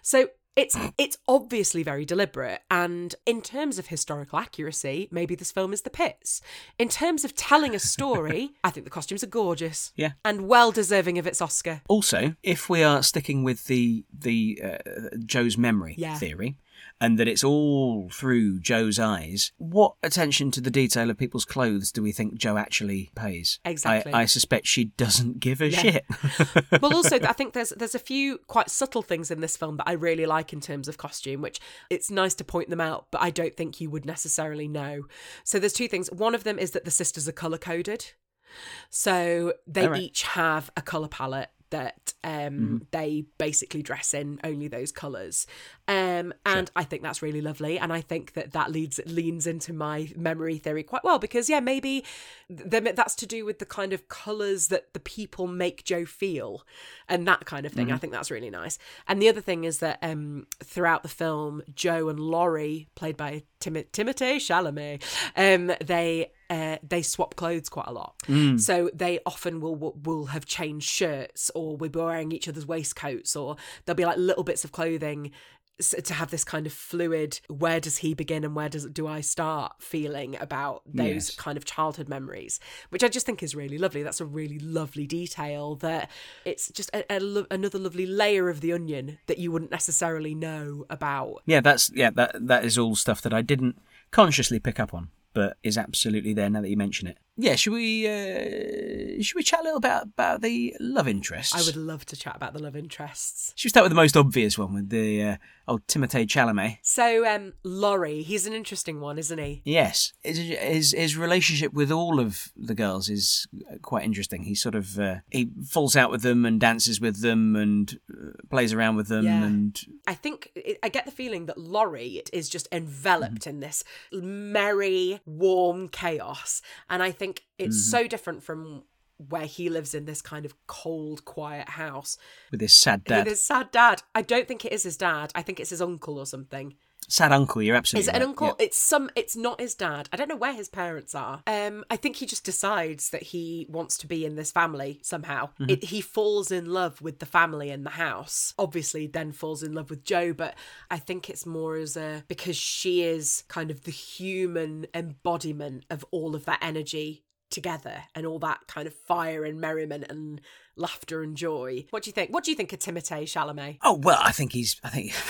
So it's it's obviously very deliberate. And in terms of historical accuracy maybe this film is the pits. In terms of telling a story i think the costumes are gorgeous. Yeah. and well deserving of its oscar. Also, if we are sticking with the the uh, Jo's memory Yeah. theory, and that it's all through Jo's eyes, what attention to the detail of people's clothes do we think Jo actually pays? Exactly. I, I suspect she doesn't give a Yeah. shit. well also i think there's there's a few quite subtle things in this film that i really like in terms of costume which it's nice to point them out but i don't think you would necessarily know so there's two things one of them is that the sisters are color coded so they Alright. each have a color palette that um they basically dress in only those colors um and i think that's really lovely and i think that that leads leans into my memory theory quite well because yeah maybe th- that's to do with the kind of colors that the people make jo feel and that kind of thing. I think that's really nice. And the other thing is that um throughout the film jo and laurie played by Tim- timothée chalamet um they uh, they swap clothes quite a lot. So they often will, will will have changed shirts, or we'll be wearing each other's waistcoats, or there'll be like little bits of clothing to have this kind of fluid. Where does he begin and where does do I start feeling about those Yes. kind of childhood memories, which I just think is really lovely. That's a really lovely detail. That it's just a, a lo- another lovely layer of the onion that you wouldn't necessarily know about. yeah, that's yeah that that is all stuff that I didn't consciously pick up on, but is absolutely there now that you mention it. Yeah, should we uh, should we chat a little bit about the love interests? I would love to chat about the love interests. Should we start with the most obvious one with the uh, old Timothée Chalamet? So, um, Laurie, he's an interesting one, isn't he? Yes, his, his his relationship with all of the girls is quite interesting. He sort of uh, he falls out with them and dances with them and uh, plays around with them Yeah. and I think I get the feeling that Laurie is just enveloped in this merry, warm chaos, and I think it's mm-hmm. so different from where he lives in this kind of cold, quiet house with his sad dad. with his sad dad. I don't think it is his dad. I think it's his uncle or something. Sad uncle. You're absolutely. Is it an uncle? yeah. It's some. It's not his dad. I don't know where his parents are. Um, I think he just decides that he wants to be in this family somehow. Mm-hmm. It, he falls in love with the family and the house. Obviously, then falls in love with Jo. But I think it's more as a because she is kind of the human embodiment of all of that energy together and all that kind of fire and merriment and laughter and joy. What do you think? What do you think of Timothée Chalamet? Oh well, I think he's. I think.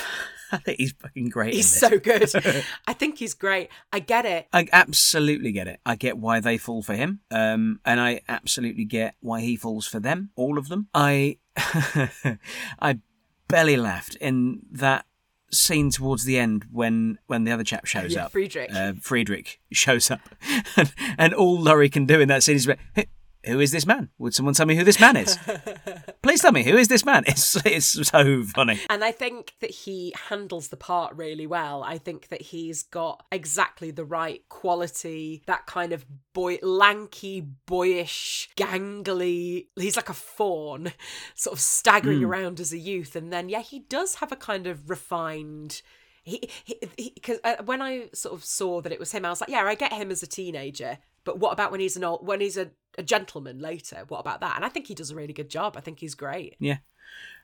I think he's fucking great. He's so good. I think he's great. I get it. I absolutely get it. I get why they fall for him, um, and I absolutely get why he falls for them, all of them. I, I belly laughed in that scene towards the end when when the other chap shows Yeah, up. Friedrich. uh, Friedrich shows up, and, and all Laurie can do in that scene is, "Who- "Who is this man? Would someone tell me who this man is? Please tell me who is this man." It's it's so funny. And I think that he handles the part really well. I think that he's got exactly the right quality, that kind of boy, lanky, boyish, gangly. He's like a fawn, sort of staggering around as a youth. And then, yeah, he does have a kind of refined. He, because uh, when I sort of saw that it was him, I was like, yeah, I get him as a teenager, but what about when he's an old, when he's a, a gentleman later? What about that? And I think he does a really good job. I think he's great. Yeah.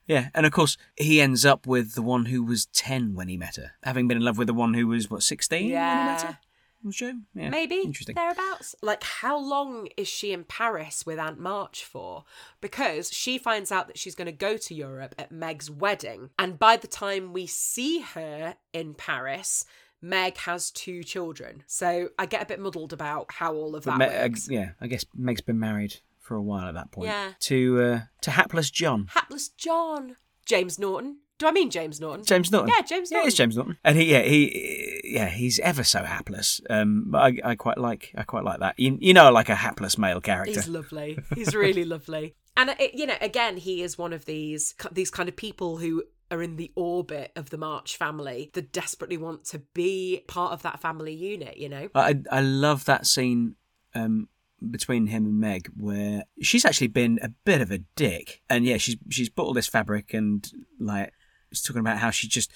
Yeah, and of course he ends up with the one who was ten when he met her, having been in love with the one who was what sixteen when he met Yeah. her. Was Jo? Yeah, Maybe interesting. thereabouts. Like, how long is she in Paris with Aunt March for? Because she finds out that she's going to go to Europe at Meg's wedding, and by the time we see her in Paris, Meg has two children. So I get a bit muddled about how all of that Me- uh, works. yeah, I guess Meg's been married for a while at that point. Yeah. To uh, to hapless John. Hapless John, James Norton. Do I mean James Norton? James Norton. Yeah, James Yeah, Norton. it's James Norton. And he, yeah, he, yeah, he's ever so hapless. Um, but I, I quite like, I quite like that. You, you know, like a hapless male character. He's lovely. He's really lovely. And it, you know, again, he is one of these these kind of people who are in the orbit of the March family that desperately want to be part of that family unit. You know, I, I love that scene um, between him and Meg where she's actually been a bit of a dick, and yeah, she's she's bought all this fabric and like she's talking about how she just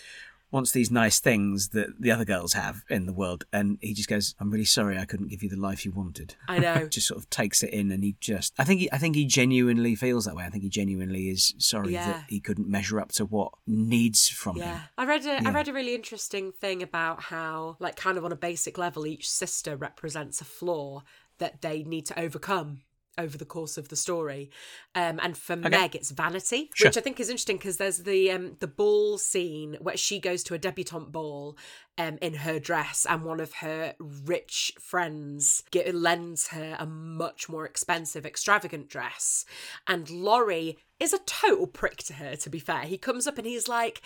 wants these nice things that the other girls have in the world, and he just goes, "I'm really sorry, I couldn't give you the life you wanted." I know. just sort of takes it in, and he just, I think he, I think he genuinely feels that way. I think he genuinely is sorry Yeah. that he couldn't measure up to what needs from him. Yeah, I read a I Yeah. read a really interesting thing about how, like, kind of on a basic level, each sister represents a flaw that they need to overcome over the course of the story. Um, and for Meg, it's vanity, Sure. which I think is interesting because there's the um, the ball scene where she goes to a debutante ball um, in her dress, and one of her rich friends get, lends her a much more expensive, extravagant dress, and Laurie is a total prick to her. To be fair, he comes up and he's like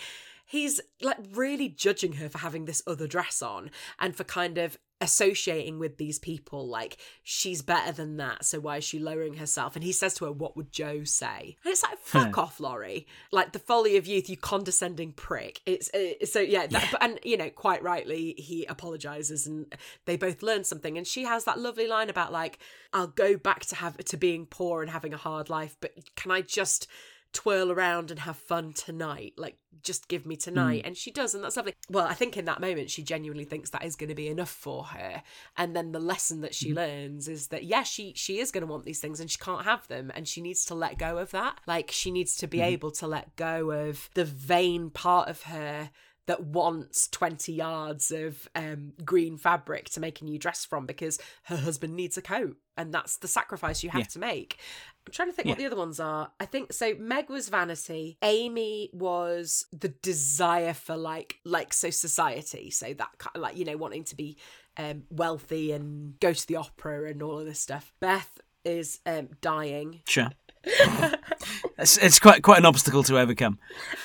he's like really judging her for having this other dress on and for kind of associating with these people like she's better than that so why is she lowering herself? And he says to her what would jo say? And it's like fuck off laurie. Like the folly of youth you condescending prick. It's uh, so yeah, that, But, and you know quite rightly he apologizes and they both learn something. And she has that lovely line about like i'll go back to have to being poor and having a hard life but can i just twirl around and have fun tonight. Like, just give me tonight. Mm. And she does, and that's lovely. Well, I think in that moment, she genuinely thinks that is going to be enough for her. And then the lesson that she mm-hmm. learns is that, yeah, she, she is going to want these things and she can't have them. And she needs to let go of that. Like, she needs to be mm-hmm. able to let go of the vain part of her that wants 20 yards of um, green fabric to make a new dress from because her husband needs a coat and that's the sacrifice you have Yeah. to make i'm trying to think what the other ones are. I think so meg was vanity. Amy was the desire for like like so society so that kind of like you know wanting to be um wealthy and go to the opera and all of this stuff. Beth is um dying. Sure. it's, it's quite quite an obstacle to overcome.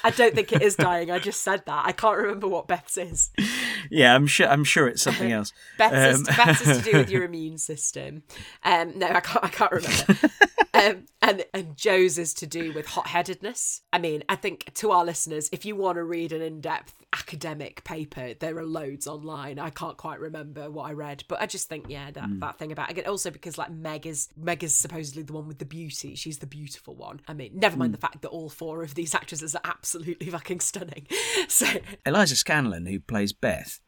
i don't think it is dying i just said that i can't remember what beth's is Yeah, I'm sure. I'm sure it's something else. Beth's, Um, is, Beth's is to do with your immune system. Um, no, I can't. I can't remember. um, and and Jo's is to do with hot headedness. I mean, I think to our listeners, if you want to read an in depth academic paper, there are loads online. I can't quite remember what I read, but I just think yeah, that, that thing about again also because like Meg is Meg is supposedly the one with the beauty. She's the beautiful one. I mean, Never mind hmm. the fact that all four of these actresses are absolutely fucking stunning. So Eliza Scanlen, who plays Beth,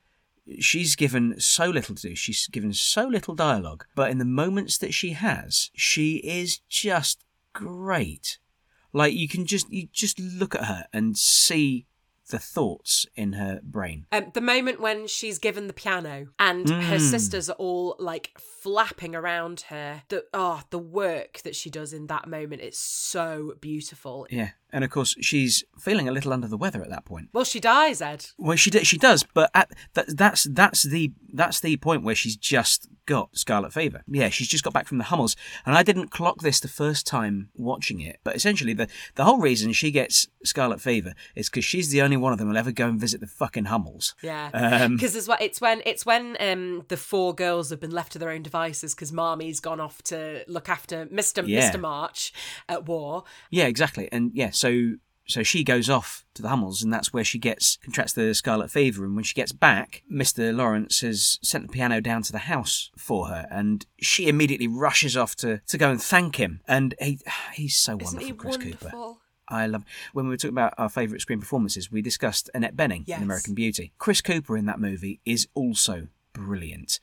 she's given so little to do. She's given so little dialogue, but in the moments that she has, she is just great. Like you can just you just look at her and see the thoughts in her brain. Um, the moment when she's given the piano and her Mm. sisters are all like flapping around her, the oh, the work that she does in that moment is so beautiful. Yeah, and of course she's feeling a little under the weather at that point. Well, she dies, Ed. Well, she d- she does, but at, that, that's that's the that's the point where she's just got scarlet fever. Yeah, she's just got back from the Hummels, and I didn't clock this the first time watching it. But essentially, the the whole reason she gets scarlet fever is because she's the only one of them who'll ever go and visit the fucking Hummels. Yeah, Um, because as well, it's when it's when um the four girls have been left to their own devices because Marmee's gone off to look after Mister Yeah. Mister March at war. Yeah, exactly, and yeah, so so she goes off to the Hummels, and that's where she gets contracts the scarlet fever. And when she gets back, Mister Laurence has sent the piano down to the house for her, and she immediately rushes off to to go and thank him. And he he's so Isn't wonderful, he Chris Cooper. I love when we were talking about our favourite screen performances. We discussed Annette Bening Yes. in American Beauty. Chris Cooper in that movie is also brilliant.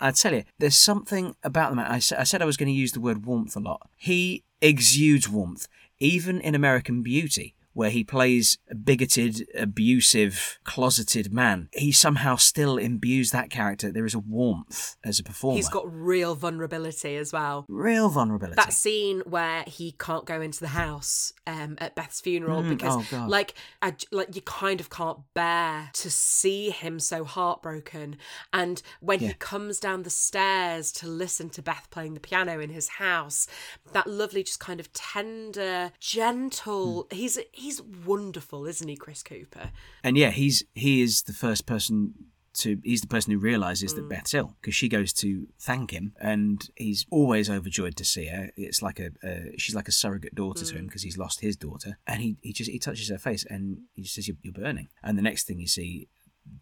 I tell you, there's something about the man. I, I said I was going to use the word warmth a lot. He exudes warmth, even in American Beauty, where he plays a bigoted, abusive, closeted man. He somehow still imbues that character. There is a warmth as a performer. He's got real vulnerability as well. real vulnerability. That scene where he can't go into the house um, at Beth's funeral Mm, because, oh, like, I like you kind of can't bear to see him so heartbroken. And when he comes down the stairs to listen to Beth playing the piano in his house, that lovely, just kind of tender, gentle. Hmm. He's he's wonderful, isn't he, Chris Cooper? And yeah, he's he is the first person to he's the person who realizes Mm. that Beth's ill because she goes to thank him and he's always overjoyed to see her. It's like a uh, she's like a surrogate daughter Mm. to him because he's lost his daughter and he he just he touches her face and he says you're, you're burning and the next thing you see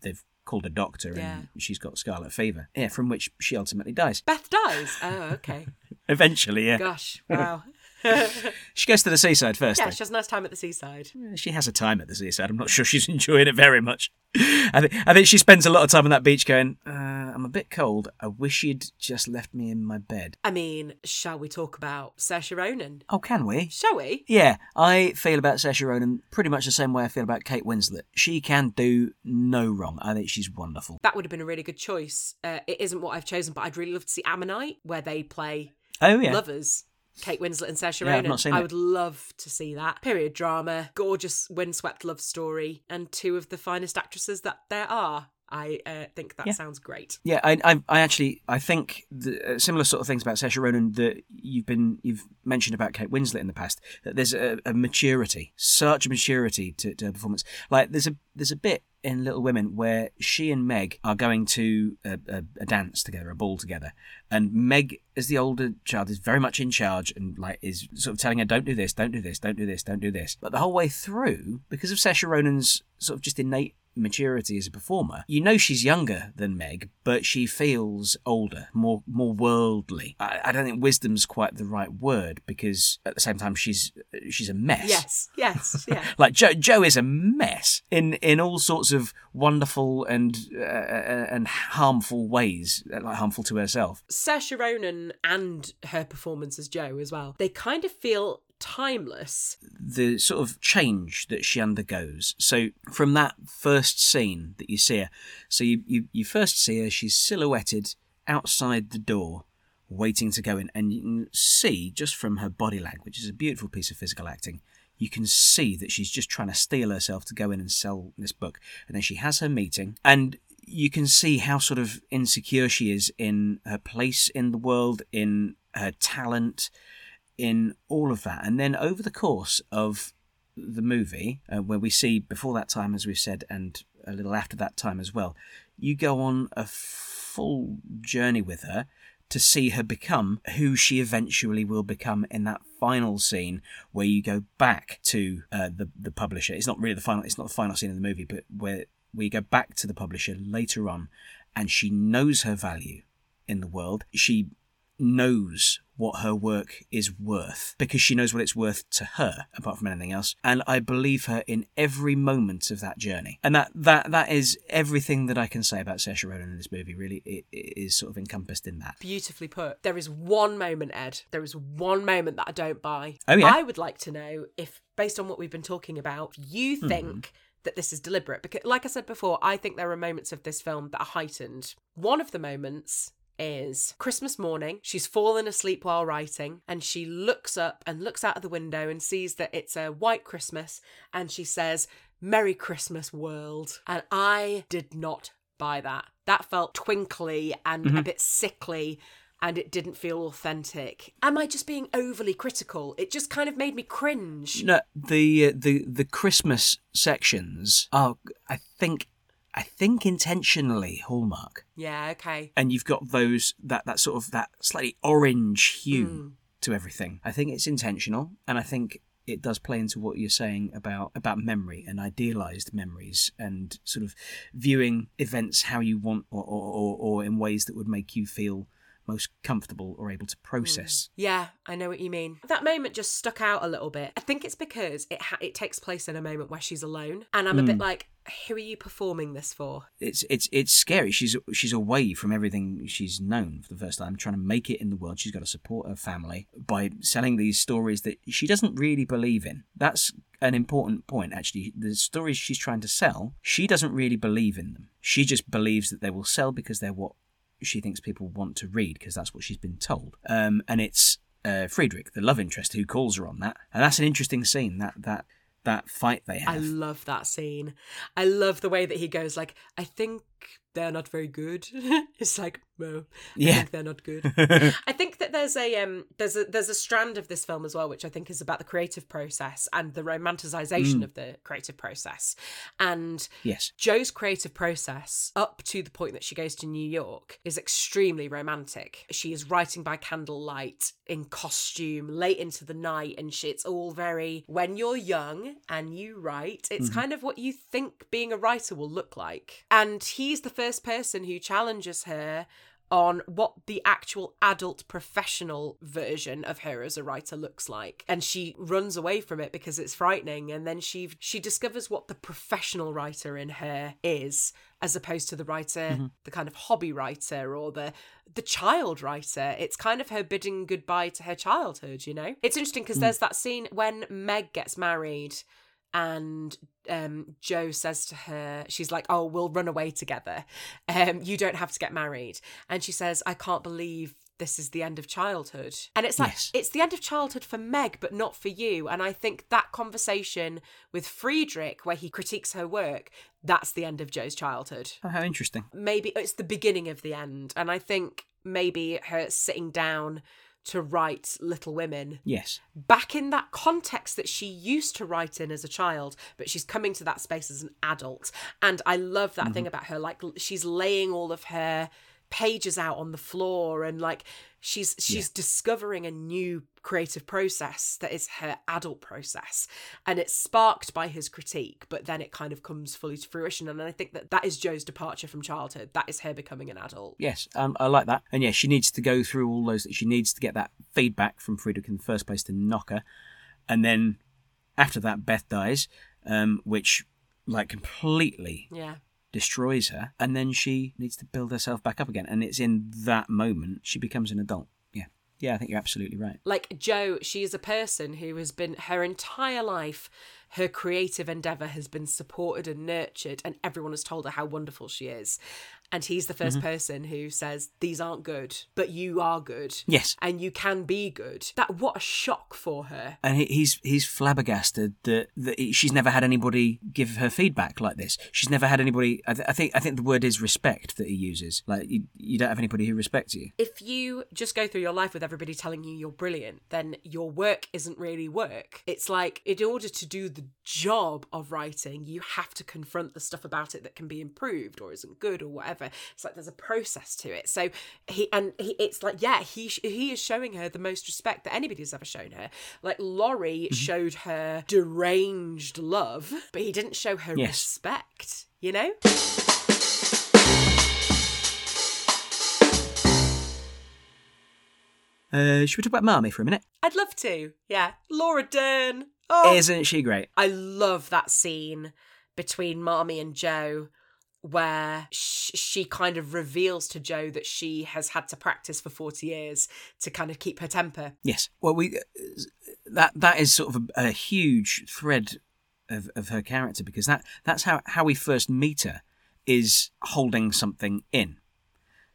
they've called a doctor Yeah. and she's got scarlet fever. Yeah, from which she ultimately dies. Beth dies. Oh, okay. Eventually, yeah. Gosh, wow. She goes to the seaside first. yeah, though. she has a nice time at the seaside. She has a time at the seaside. I'm not sure she's enjoying it very much. I think I think she spends a lot of time on that beach going, uh, I'm a bit cold. I wish you'd just left me in my bed. I mean, shall we talk about Saoirse Ronan? Oh, can we? Shall we? Yeah, I feel about Saoirse Ronan pretty much the same way I feel about Kate Winslet. She can do no wrong. I think she's wonderful. That would have been a really good choice. Uh, it isn't what I've chosen, but I'd really love to see Ammonite, where they play Oh yeah, lovers. Kate Winslet and Saoirse Yeah, Ronan. I would love to see that. Period drama, gorgeous windswept love story, and two of the finest actresses that there are. I uh, think that Yeah. sounds great. Yeah, I, I, I actually, I think the, uh, similar sort of things about Saoirse Ronan that you've been, you've mentioned about Kate Winslet in the past. That there's a, a maturity, such a maturity to, to her performance. Like there's a, there's a bit in Little Women where she and Meg are going to a, a, a dance together, a ball together, and Meg, as the older child, is very much in charge and like is sort of telling her, "Don't do this, don't do this, don't do this, don't do this." But the whole way through, because of Saoirse Ronan's sort of just innate maturity as a performer. You know she's younger than Meg, but she feels older, more more worldly. I, I don't think wisdom's quite the right word because at the same time she's she's a mess. Yes, yes, yeah. Like Jo, Jo is a mess in in all sorts of wonderful and uh, and harmful ways, like harmful to herself. Saoirse Ronan and her performance as Jo as well. They kind of feel timeless. the sort of change that she undergoes. So from that first scene that you see her, so you, you, you first see her, she's silhouetted outside the door, waiting to go in, and you can see just from her body language, is a beautiful piece of physical acting. You can see that she's just trying to steel herself to go in and sell this book. And then she has her meeting, and you can see how sort of insecure she is in her place in the world, in her talent, in all of that. And then over the course of the movie, uh, where we see before that time, as we've said, and a little after that time as well, you go on a full journey with her to see her become who she eventually will become in that final scene where you go back to uh, the the publisher. It's not really the final. It's not the final scene of the movie, but where we go back to the publisher later on, and she knows her value in the world. She knows what her work is worth because she knows what it's worth to her, apart from anything else. And I believe her in every moment of that journey. And that that that is everything that I can say about Saoirse Ronan in this movie. Really, it, it is sort of encompassed in that. Beautifully put. There is one moment, Ed. There is one moment that I don't buy. Oh, yeah? I would like to know if, based on what we've been talking about, you Hmm. think that this is deliberate. Because, like I said before, I think there are moments of this film that are heightened. One of the moments is Christmas morning. She's fallen asleep while writing, and she looks up and looks out of the window and sees that it's a white Christmas, and she says, Merry Christmas, world. And I did not buy that. That felt twinkly and a bit sickly. And it didn't feel authentic. Am I just being overly critical? It just kind of made me cringe. No, the uh, the the Christmas sections are, I think, I think intentionally Hallmark, Yeah, okay. and you've got those that that sort of that slightly orange hue hmm. to everything. I think it's intentional, and I think it does play into what you're saying about about memory and idealized memories and sort of viewing events how you want or or, or, or in ways that would make you feel most comfortable or able to process. Hmm. Yeah, I know what you mean. That moment just stuck out a little bit. I think it's because it ha- it takes place in a moment where she's alone, and I'm a bit hmm. like, who are you performing this for? it's it's it's scary. She's she's away from everything she's known for the first time, trying to make it in the world. She's got to support her family by selling these stories that she doesn't really believe in. That's an important point, actually. The stories she's trying to sell, she doesn't really believe in them. She just believes that they will sell because they're what she thinks people want to read because that's what she's been told. Um, and it's uh, Friedrich, the love interest, who calls her on that, and that's an interesting scene. That that that fight they have. I love that scene. I love the way that he goes like, I think they're not very good. it's like, no, I Yeah. think they're not good. I think that there's a um there's a there's a strand of this film as well, which I think is about the creative process and the romanticization of the creative process. And yes. Jo's creative process, up to the point that she goes to New York, is extremely romantic. She is writing by candlelight in costume late into the night, and she, it's all very when you're young and you write, it's kind of what you think being a writer will look like. And he's the first person who challenges her on what the actual adult professional version of her as a writer looks like. And she runs away from it because it's frightening. And then she she discovers what the professional writer in her is as opposed to the writer mm-hmm. the kind of hobby writer or the the child writer. It's kind of her bidding goodbye to her childhood you know? It's interesting because mm. there's that scene when meg gets married and um, Jo says to her, she's like, "Oh, we'll run away together. Um, you don't have to get married." And she says, "I can't believe this is the end of childhood." And it's like Yes. it's the end of childhood for Meg, but not for you. And I think that conversation with Friedrich, where he critiques her work, that's the end of Jo's childhood Oh, how interesting. maybe it's the beginning of the end. And I think maybe her sitting down to write Little Women Yes. back in that context that she used to write in as a child, but she's coming to that space as an adult. And I love that mm-hmm. thing about her. Like she's laying all of her pages out on the floor and like she's she's discovering a new creative process that is her adult process and it's sparked by his critique but then it kind of comes fully to fruition and i think that that is jo's departure from childhood that is her becoming an adult Yes, um, I like that. And yeah, she needs to go through all those. She needs to get that feedback from Friedrich in the first place to knock her, and then after that, Beth dies, um, which like completely yeah destroys her, and then she needs to build herself back up again. And it's in that moment she becomes an adult. Yeah, yeah, I think you're absolutely right. like Jo, she is a person who has been her entire life, her creative endeavor has been supported and nurtured, and everyone has told her how wonderful she is. And he's the 1st mm-hmm. person who says, These aren't good, but you are good. Yes, And you can be good. That what a shock for her. and he, he's he's flabbergasted that, that he- she's never had anybody give her feedback like this. She's never had anybody. I, th- I think I think the word is respect that he uses. Like you, you don't have anybody who respects you. If you just go through your life with everybody telling you you're brilliant, then your work isn't really work. It's like, in order to do the job of writing, you have to confront the stuff about it that can be improved or isn't good or whatever. It's like there's a process to it. So he, and he, it's like, yeah, he, he is showing her the most respect that anybody's ever shown her. Like Laurie showed her deranged love, but he didn't show her Yes. respect, you know? Uh, should we talk about Marmee for a minute? I'd love to. Yeah. Laura Dern. Oh, Isn't she great? I love that scene between Marmee and Jo where sh- she kind of reveals to Jo that she has had to practice for 40 years to kind of keep her temper. Yes. Well, we that that is sort of a, a huge thread of, of her character because that that's how how we first meet her is holding something in.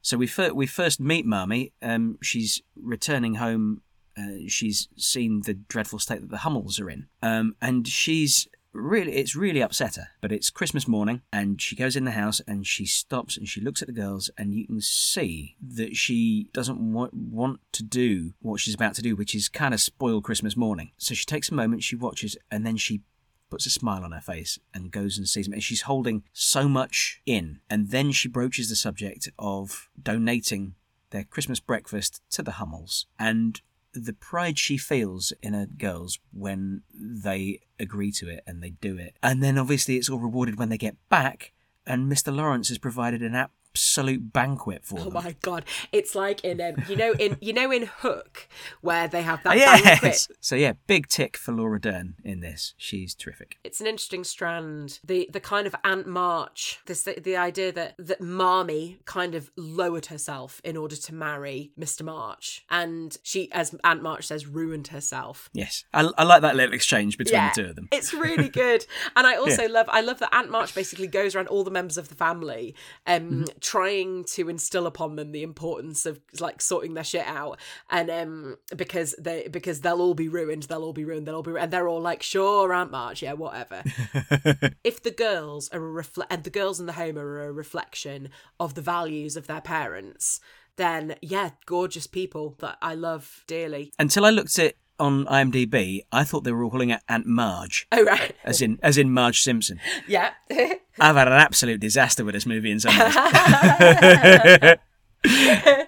So we fir- we first meet Marmee. Um, she's returning home. Uh, she's seen the dreadful state that the Hummels are in, um, and she's really it's really upset her. But it's Christmas morning, and she goes in the house and she stops and she looks at the girls, and you can see that she doesn't wa- want to do what she's about to do, which is kind of spoil Christmas morning. So she takes a moment, she watches, and then she puts a smile on her face and goes and sees him. And she's holding so much in. And then she broaches the subject of donating their Christmas breakfast to the Hummels. And the pride she feels in her girls when they agree to it and they do it. And then obviously it's all rewarded when they get back. And Mr. Laurence has provided an absolute banquet for Oh them. my god. It's like in um, you know in you know in Hook where they have that Oh, yes. banquet So yeah, big tick for Laura Dern in this. She's terrific. it's an interesting strand. The the kind of Aunt March, this the, the idea that that Marmee kind of lowered herself in order to marry Mr. March, and she, as Aunt March says, ruined herself. Yes, I, I like that little exchange between the two of them. It's really good. And I also love I love that Aunt March basically goes around all the members of the family um Mm-hmm. Trying to instill upon them the importance of like sorting their shit out and um because they because they'll all be ruined, they'll all be ruined, they'll all be ruined. and they're all like, sure, Aunt March, yeah, whatever. if the girls are a reflect and the girls in the home are a reflection of the values of their parents, then yeah, gorgeous people that I love dearly. Until I looked at on IMDb, I thought they were all calling it Aunt Marge, Oh right. as in as in Marge Simpson. Yeah. I've had an absolute disaster with this movie in some ways.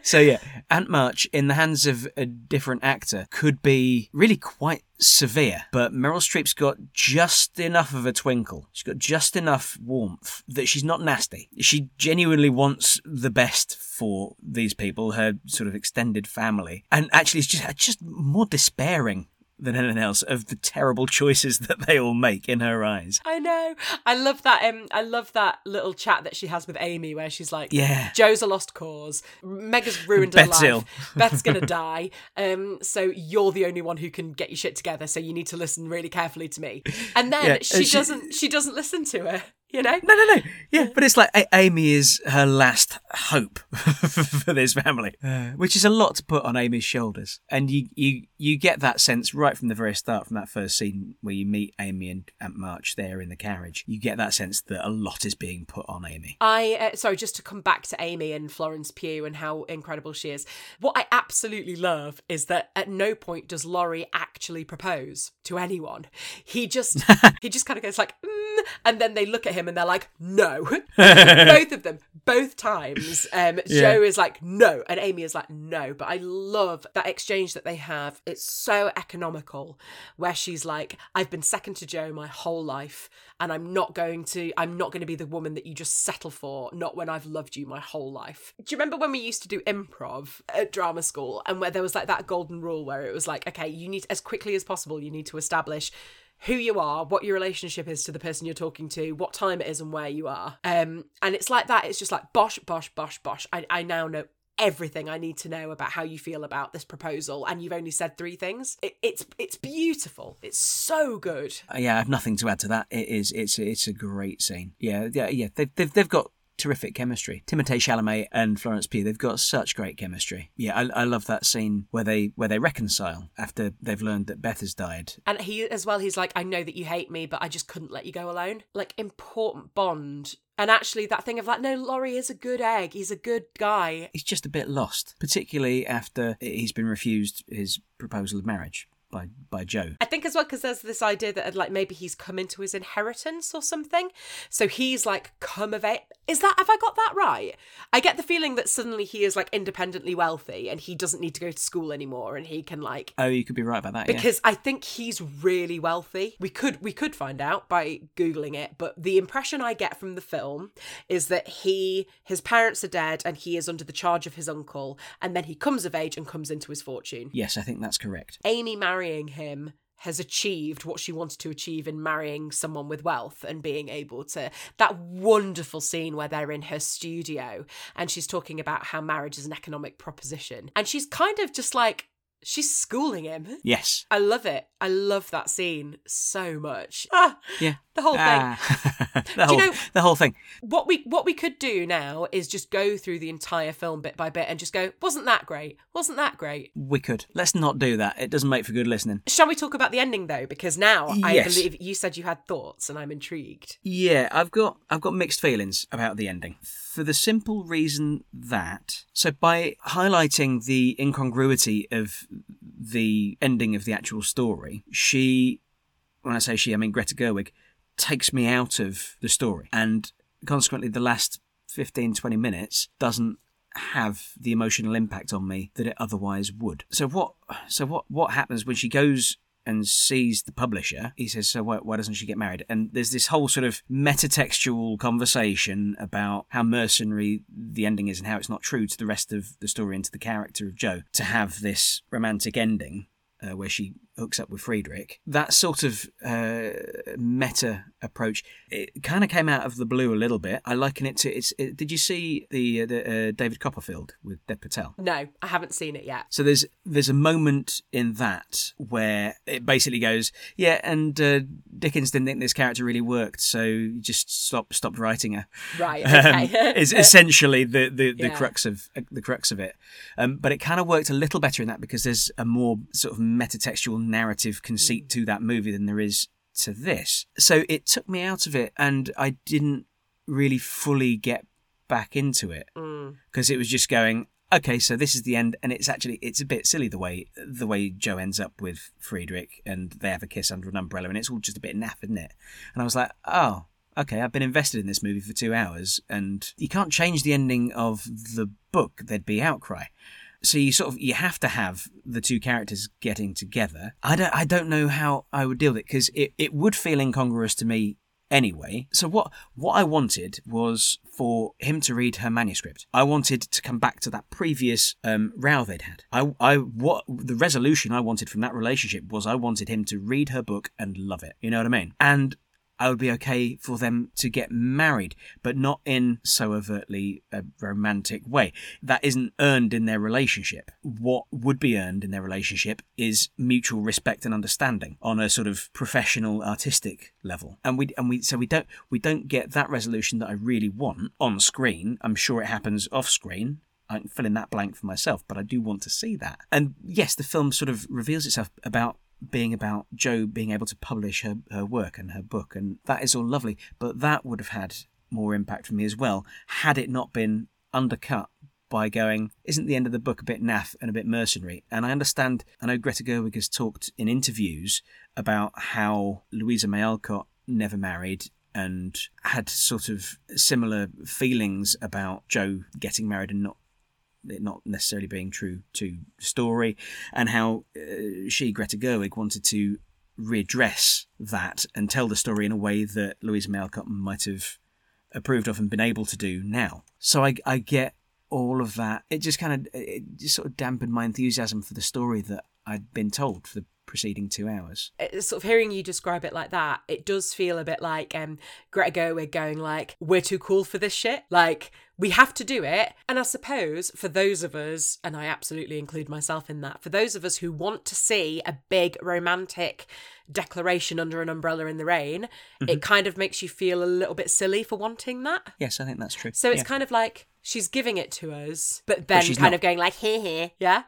so yeah, Aunt March in the hands of a different actor could be really quite severe, but Meryl Streep's got just enough of a twinkle. She's got just enough warmth that she's not nasty. She genuinely wants the best for these people, her sort of extended family, and actually is just just more despairing than anything else of the terrible choices that they all make in her eyes. I know. I love that. Um, I love that little chat that she has with Amy, where she's like, Yeah. Jo's a lost cause. Mega's ruined her Beth's life. ill." Beth's gonna die. Um, so you're the only one who can get your shit together. So you need to listen really carefully to me. And then Yeah, she, she- doesn't. She doesn't listen to her. You know. No, no, no. Yeah, but it's like A- Amy is her last hope for this family, uh, which is a lot to put on Amy's shoulders. And you, you, you get that sense right from the very start, from that first scene where you meet Amy and Aunt March there in the carriage. You get that sense that a lot is being put on Amy. I uh, sorry, just to come back to Amy and Florence Pugh and how incredible she is. What I absolutely love is that at no point does Laurie actually propose to anyone. He just he just kind of goes like, mm, and then they look at him and they're like, no. both of them, both times. Um, Jo is like, no, and Amy is like, no. But I love that exchange that they have. It's so economical, where she's like, I've been second to Jo my whole life, and I'm not going to, I'm not going to be the woman that you just settle for. Not when I've loved you my whole life. Do you remember when we used to do improv at drama school, and where there was like that golden rule where it was like, okay, you need as quickly as possible, you need to establish who you are, what your relationship is to the person you're talking to, what time it is, and where you are. Um, and it's like that. It's just like bosh, bosh, bosh, bosh. I, I now know everything I need to know about how you feel about this proposal, and you've only said three things. It, it's it's beautiful. It's so good. Uh, yeah, I have nothing to add to that. It is, it's, it's a great scene. Yeah, yeah, yeah. They've, they've, they've got terrific chemistry. Timothée Chalamet and Florence Pugh, they've got such great chemistry. Yeah, I, I love that scene where they where they reconcile after they've learned that Beth has died. And he as well. He's like, I know that you hate me, but I just couldn't let you go alone. Like important bond. And actually, that thing of like, no, Laurie is a good egg. He's a good guy. He's just a bit lost, particularly after he's been refused his proposal of marriage by by Jo. I think as well because there's this idea that like maybe he's come into his inheritance or something. So he's like come of it. Is that have I got that right? I get the feeling that suddenly he is like independently wealthy and he doesn't need to go to school anymore and he can like Oh, you could be right about that. yeah. because I think he's really wealthy. We could we could find out by googling it, but the impression I get from the film is that he his parents are dead and he is under the charge of his uncle and then he comes of age and comes into his fortune. yes, I think that's correct. Amy marrying him has achieved what she wanted to achieve in marrying someone with wealth and being able to. That wonderful scene where they're in her studio and she's talking about how marriage is an economic proposition. And she's kind of just like she's schooling him Yes. I love it. I love that scene so much. Ah, Yeah. the whole thing. Ah. the you know- the whole thing. What we what we could do now is just go through the entire film bit by bit and just go, wasn't that great? Wasn't that great? We could. Let's not do that. It doesn't make for good listening. Shall we talk about the ending though? Because now I believe you said you had thoughts and I'm intrigued. Yeah, I've got I've got mixed feelings about the ending. For the simple reason that so by highlighting the incongruity of the ending of the actual story, she when I say she, I mean Greta Gerwig, takes me out of the story. And consequently the last 15, 20 minutes doesn't have the emotional impact on me that it otherwise would. So what so what what happens when she goes and sees the publisher, he says, So why, why doesn't she get married? And there's this whole sort of metatextual conversation about how mercenary the ending is and how it's not true to the rest of the story and to the character of Jo to have this romantic ending uh, where she hooks up with Friedrich. That sort of uh, meta approach, it kind of came out of the blue a little bit. I liken it to it's. It, did you see the, uh, the uh, David Copperfield with Dev Patel? No, I haven't seen it yet. So there's there's a moment in that where it basically goes, yeah, and uh, Dickens didn't think this character really worked, so just stop stopped writing her. Right, Um, is essentially the the, the Yeah. crux of the crux of it. Um, but it kind of worked a little better in that because there's a more sort of metatextual narrative conceit to that movie than there is to this. So it took me out of it, and I didn't really fully get back into it Mm. because it was just going okay so this is the end and it's actually it's a bit silly the way the way jo ends up with friedrich and they have a kiss under an umbrella and it's all just a bit naff isn't it? And i was like oh okay i've been invested in this movie for two hours and you can't change the ending of the book. There'd be outcry. So you sort of you have to have the two characters getting together. I don't i don't know how i would deal with it because it, it would feel incongruous to me anyway. So what what I wanted was for him to read her manuscript. I wanted to come back to that previous um, row they'd had. I I what the resolution I wanted from that relationship was I wanted him to read her book and love it. You know what I mean? And I would be okay for them to get married, but not in so overtly a romantic way. That isn't earned in their relationship. What would be earned in their relationship is mutual respect and understanding on a sort of professional, artistic level. And we and we so we don't we don't get that resolution that I really want on screen. I'm sure it happens off screen. I can fill in that blank for myself, but I do want to see that. And yes, the film sort of reveals itself about being about Jo being able to publish her, her work and her book, and that is all lovely. But that would have had more impact for me as well had it not been undercut by going, isn't the end of the book a bit naff and a bit mercenary? And I understand, I know Greta Gerwig has talked in interviews about how Louisa May Alcott never married and had sort of similar feelings about Jo getting married and not it not necessarily being true to the story, and how uh, she, Greta Gerwig, wanted to readdress that and tell the story in a way that Louisa May might have approved of and been able to do now. So I, I get all of that. It just kind of it just sort of dampened my enthusiasm for the story that I'd been told for the preceding two hours. It's sort of hearing you describe it like that, it does feel a bit like um, Greta Gerwig going like, "We're too cool for this shit." Like we have to do it. And I suppose for those of us, and I absolutely include myself in that, for those of us who want to see a big romantic declaration under an umbrella in the rain, it kind of makes you feel a little bit silly for wanting that. Yes, I think that's true. So it's Yeah. kind of like she's giving it to us, but then she's kind not. of going like here, here, yeah,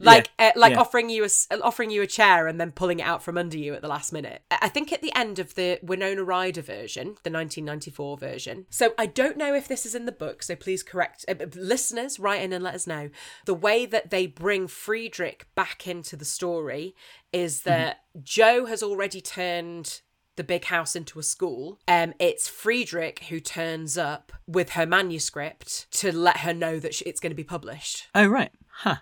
like uh, like yeah. offering you a s- offering you a chair and then pulling it out from under you at the last minute. I think at the end of the Winona Ryder version, the 1994 version. So I don't know if this is in the book. So please correct uh, uh, listeners, write in and let us know the way that they bring Friedrich back into the story is that Jo has already turned the big house into a school. Um, it's Friedrich who turns up with her manuscript to let her know that sh- it's going to be published. Oh, right. Huh.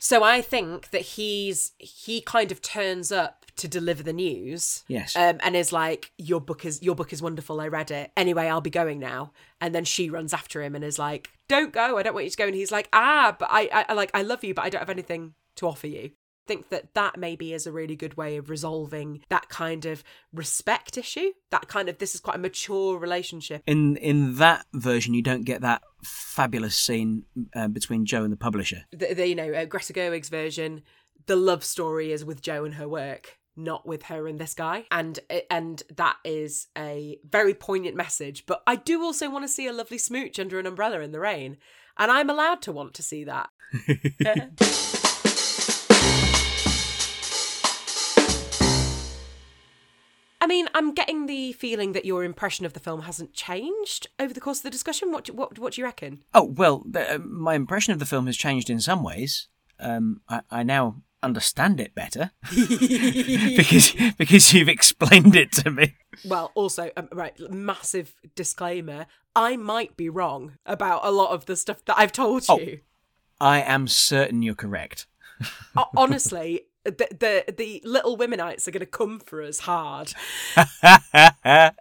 So I think that he's he kind of turns up to deliver the news. Yes. Um, and is like, Your book is your book is wonderful, I read it. Anyway, I'll be going now. And then she runs after him and is like, Don't go, I don't want you to go. And he's like, Ah, but I I like I love you, but I don't have anything to offer you. Think that that maybe is a really good way of resolving that kind of respect issue. That kind of this is quite a mature relationship. in in that version, you don't get that fabulous scene uh, between Jo and the publisher. The, the you know uh, Greta Gerwig's version, the love story is with Jo and her work, not with her and this guy, and and that is a very poignant message. But I do also want to see a lovely smooch under an umbrella in the rain, and I'm allowed to want to see that. I mean, I'm getting the feeling that your impression of the film hasn't changed over the course of the discussion. What do, what what do you reckon? Oh well, the, uh, my impression of the film has changed in some ways. Um, I, I now understand it better because because you've explained it to me. Well, also, um, right, massive disclaimer: I might be wrong about a lot of the stuff that I've told Oh. you. I am certain you're correct. Honestly, the, the the little womenites are going to come for us hard.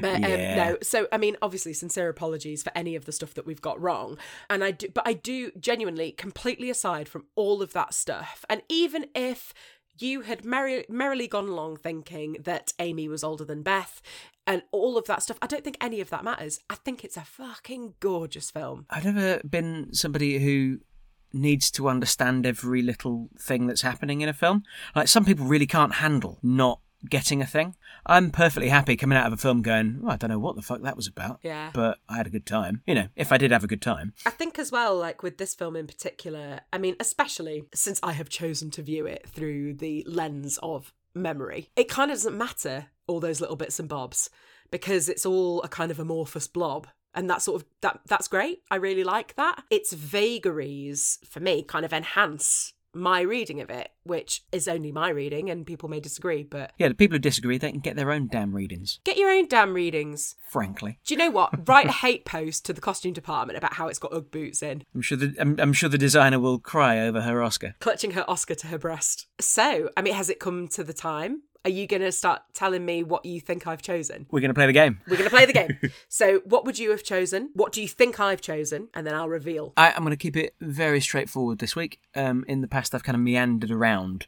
But, um, Yeah. no, so I mean, obviously, sincere apologies for any of the stuff that we've got wrong, and I do, but I do genuinely, completely aside from all of that stuff, and even if you had merry, merrily gone along thinking that Amy was older than Beth, and all of that stuff, I don't think any of that matters. I think it's a fucking gorgeous film. I've never been somebody who needs to understand every little thing that's happening in a film. Like some people really can't handle not getting a thing. I'm perfectly happy coming out of a film going, well, I don't know what the fuck that was about. Yeah. But I had a good time. You know, if I did have a good time. I think as well, like with this film in particular, I mean, especially since I have chosen to view it through the lens of memory, it kind of doesn't matter all those little bits and bobs because it's all a kind of amorphous blob. And that sort of that that's great. I really like that. Its vagaries for me kind of enhance my reading of it, which is only my reading, and people may disagree, but Yeah, the people who disagree, they can get their own damn readings, get your own damn readings. frankly. Do you know what? Write a hate post to the costume department about how it's got Ugg boots in. I'm sure the I'm, I'm sure the designer will cry over her Oscar. clutching her Oscar to her breast. So, I mean, has it come to the time? Are you going to start telling me what you think I've chosen? We're going to play the game. We're going to play the game. so, what would you have chosen? What do you think I've chosen? And then I'll reveal. I, I'm going to keep it very straightforward this week. Um, in the past, I've kind of meandered around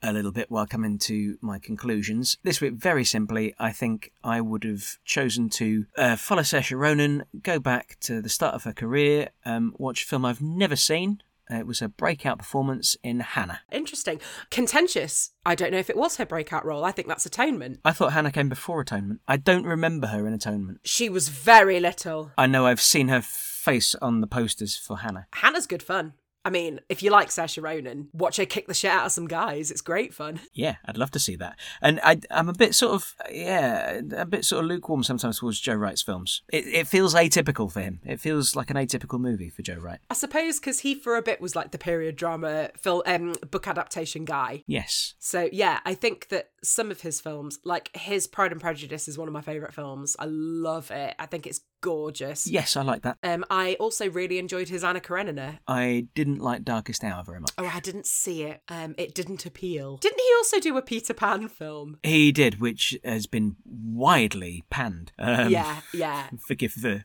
a little bit while coming to my conclusions. This week, very simply, I think I would have chosen to uh, follow Saoirse Ronan, go back to the start of her career, um, watch a film I've never seen. Uh, it was a breakout performance in Hanna. Interesting. Contentious. I don't know if it was her breakout role. I think that's Atonement. I thought Hanna came before Atonement. I don't remember her in Atonement. She was very little. I know I've seen her face on the posters for Hanna. Hanna's good fun. I mean, if you like Saoirse Ronan, watch her kick the shit out of some guys. It's great fun. Yeah, I'd love to see that. And I, I'm a bit sort of, yeah, a bit sort of lukewarm sometimes towards Joe Wright's films. It, it feels atypical for him. It feels like an atypical movie for Joe Wright. I suppose because he, for a bit, was like the period drama film, um, book adaptation guy. Yes. So yeah, I think that some of his films, like his Pride and Prejudice, is one of my favorite films. I love it. I think it's gorgeous. Yes, I like that. Um, I also really enjoyed his Anna Karenina. I didn't like Darkest Hour very much. Oh, I didn't see it. Um, it didn't appeal. Didn't he also do a Peter Pan film? He did, which has been widely panned. Um, yeah, yeah. Forgive the.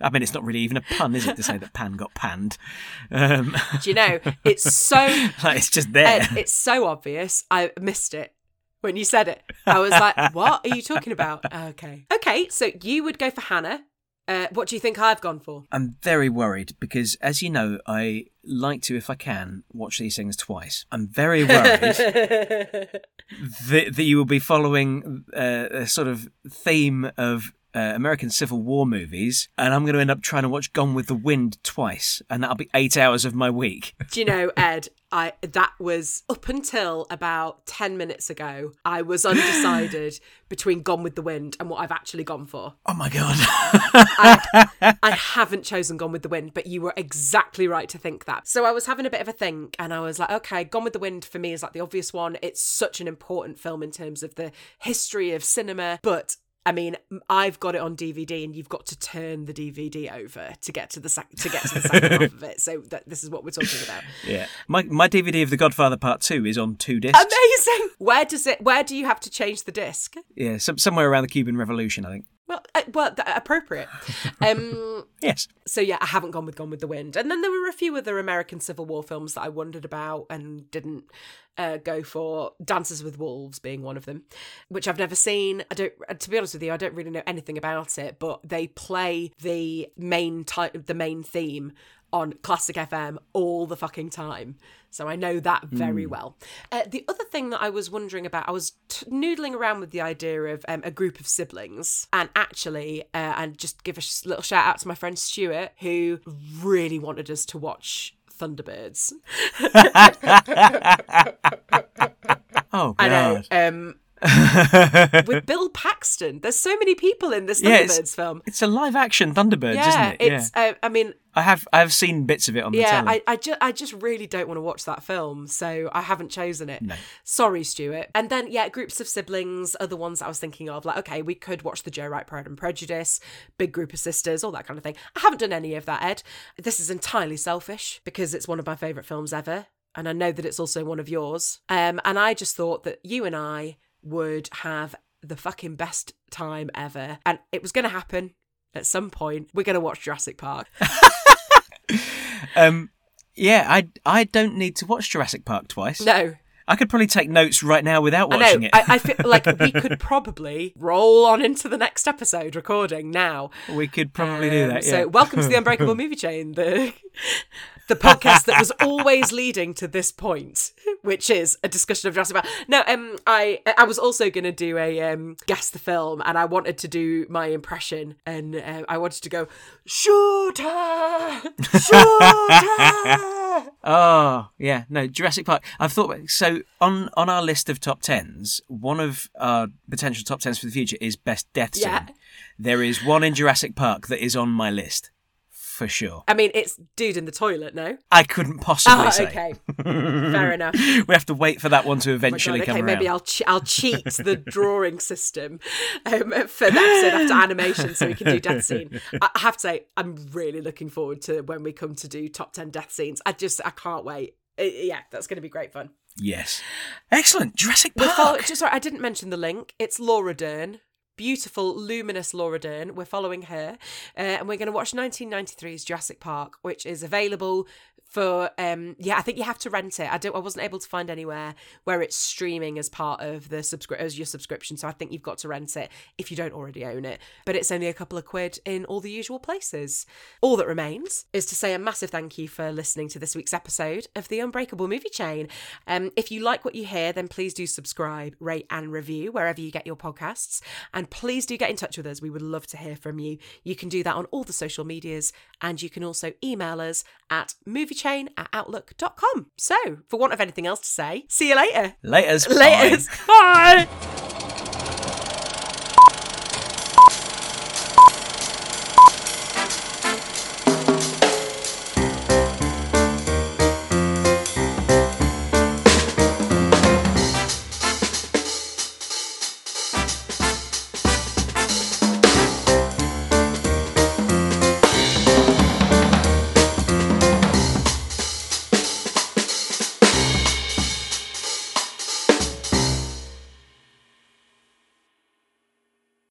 I mean, it's not really even a pun, is it, to say that Pan got panned? Um, Do you know? It's so like, it's just there. Ed, it's so obvious. I missed it when you said it. I was like, "What are you talking about?" Okay, okay. So you would go for Hanna. Uh, what do you think I've gone for? I'm very worried because, as you know, I like to, if I can, watch these things twice. I'm very worried that, that you will be following uh, a sort of theme of uh, American Civil War movies, and I'm going to end up trying to watch Gone with the Wind twice, and that'll be eight hours of my week. Do you know, Ed? I that was up until about ten minutes ago. I was undecided between Gone with the Wind and what I've actually gone for. Oh my god! I, I haven't chosen Gone with the Wind, but you were exactly right to think that. So I was having a bit of a think, and I was like, okay, Gone with the Wind for me is like the obvious one. It's such an important film in terms of the history of cinema, but I mean, I've got it on DVD, and you've got to turn the DVD over to get to the sec- to get to the second half of it. So that, this is what we're talking about. yeah, my my DVD of The Godfather Part Two is on two discs. Amazing. Where does it? Where do you have to change the disc? Yeah, some, somewhere around the Cuban Revolution, I think. Well, uh, well, th- appropriate. Um, Yes. so yeah, I haven't gone with Gone with the Wind, and then there were a few other American Civil War films that I wondered about and didn't uh, go for. Dances with Wolves being one of them, which I've never seen. I don't. uh, To be honest with you, I don't really know anything about it, but they play the main type, the main theme on Classic FM all the fucking time. So I know that very well. Uh, the other thing that I was wondering about, I was t- noodling around with the idea of um, a group of siblings, and actually, uh, and just give a sh- little shout out to my friend Stuart, who really wanted us to watch Thunderbirds. Oh I know. god. Um, with Bill Paxton. There's so many people in this Yeah, it's- Thunderbirds film. It's a live action Thunderbirds, Yeah, isn't it? it's. Uh, I mean, I have I have seen bits of it on the yeah, telly. I, I just, I just really don't want to watch that film, so I haven't chosen it. No. Sorry, Stuart. And then, yeah, groups of siblings are the ones that I was thinking of. Like, okay, we could watch the Joe Wright Pride and Prejudice, big group of sisters, all that kind of thing. I haven't done any of that, Ed. This is entirely selfish because it's one of my favourite films ever, and I know that it's also one of yours. Um, and I just thought that you and I would have the fucking best time ever, and it was going to happen at some point. We're going to watch Jurassic Park. Um, yeah, I I don't need to watch Jurassic Park twice. No, I could probably take notes right now without I watching know. it. I, I feel like we could probably roll on into the next episode recording now. we could probably do Um, that. Yeah. So, welcome to the Unbreakable Movie Chain, the the podcast that was always leading to this point, which is a discussion of Jurassic Park. No, um, I I was also going to do a um guess the film, and I wanted to do my impression, and uh, I wanted to go shooter, shooter. Oh yeah, no Jurassic Park. I've thought so on on our list of top tens. One of our potential top tens for the future is best death scene. Yeah. There is one in Jurassic Park that is on my list for sure. I mean, it's dude in the toilet. No. I couldn't possibly Ah, say. okay. Fair enough. We have to wait for that one to Oh eventually God, come okay, around. maybe I'll che- I'll cheat the drawing system um, for the episode after animation, so we can do death scene. I have to say, I'm really looking forward to when we come to do top ten death scenes. I just I can't wait. Uh, yeah, that's going to be great fun. Yes, excellent Jurassic Park. just sorry, I didn't mention the link. It's Laura Dern. Beautiful, luminous Laura Dern. We're following her, uh, and we're going to watch 1993's Jurassic Park, which is available for. Um, yeah, I think you have to rent it. I don't. I wasn't able to find anywhere where it's streaming as part of the subscri- as your subscription. So I think you've got to rent it if you don't already own it. But it's only a couple of quid in all the usual places. All that remains is to say a massive thank you for listening to this week's episode of the Unbreakable Movie Chain. Um, if you like what you hear, then please do subscribe, rate, and review wherever you get your podcasts. And please do get in touch with us. We would love to hear from you. You can do that on all the social medias, and you can also email us at moviechain at outlook.com. So, for want of anything else to say, see you later. Laters. Bye. Bye.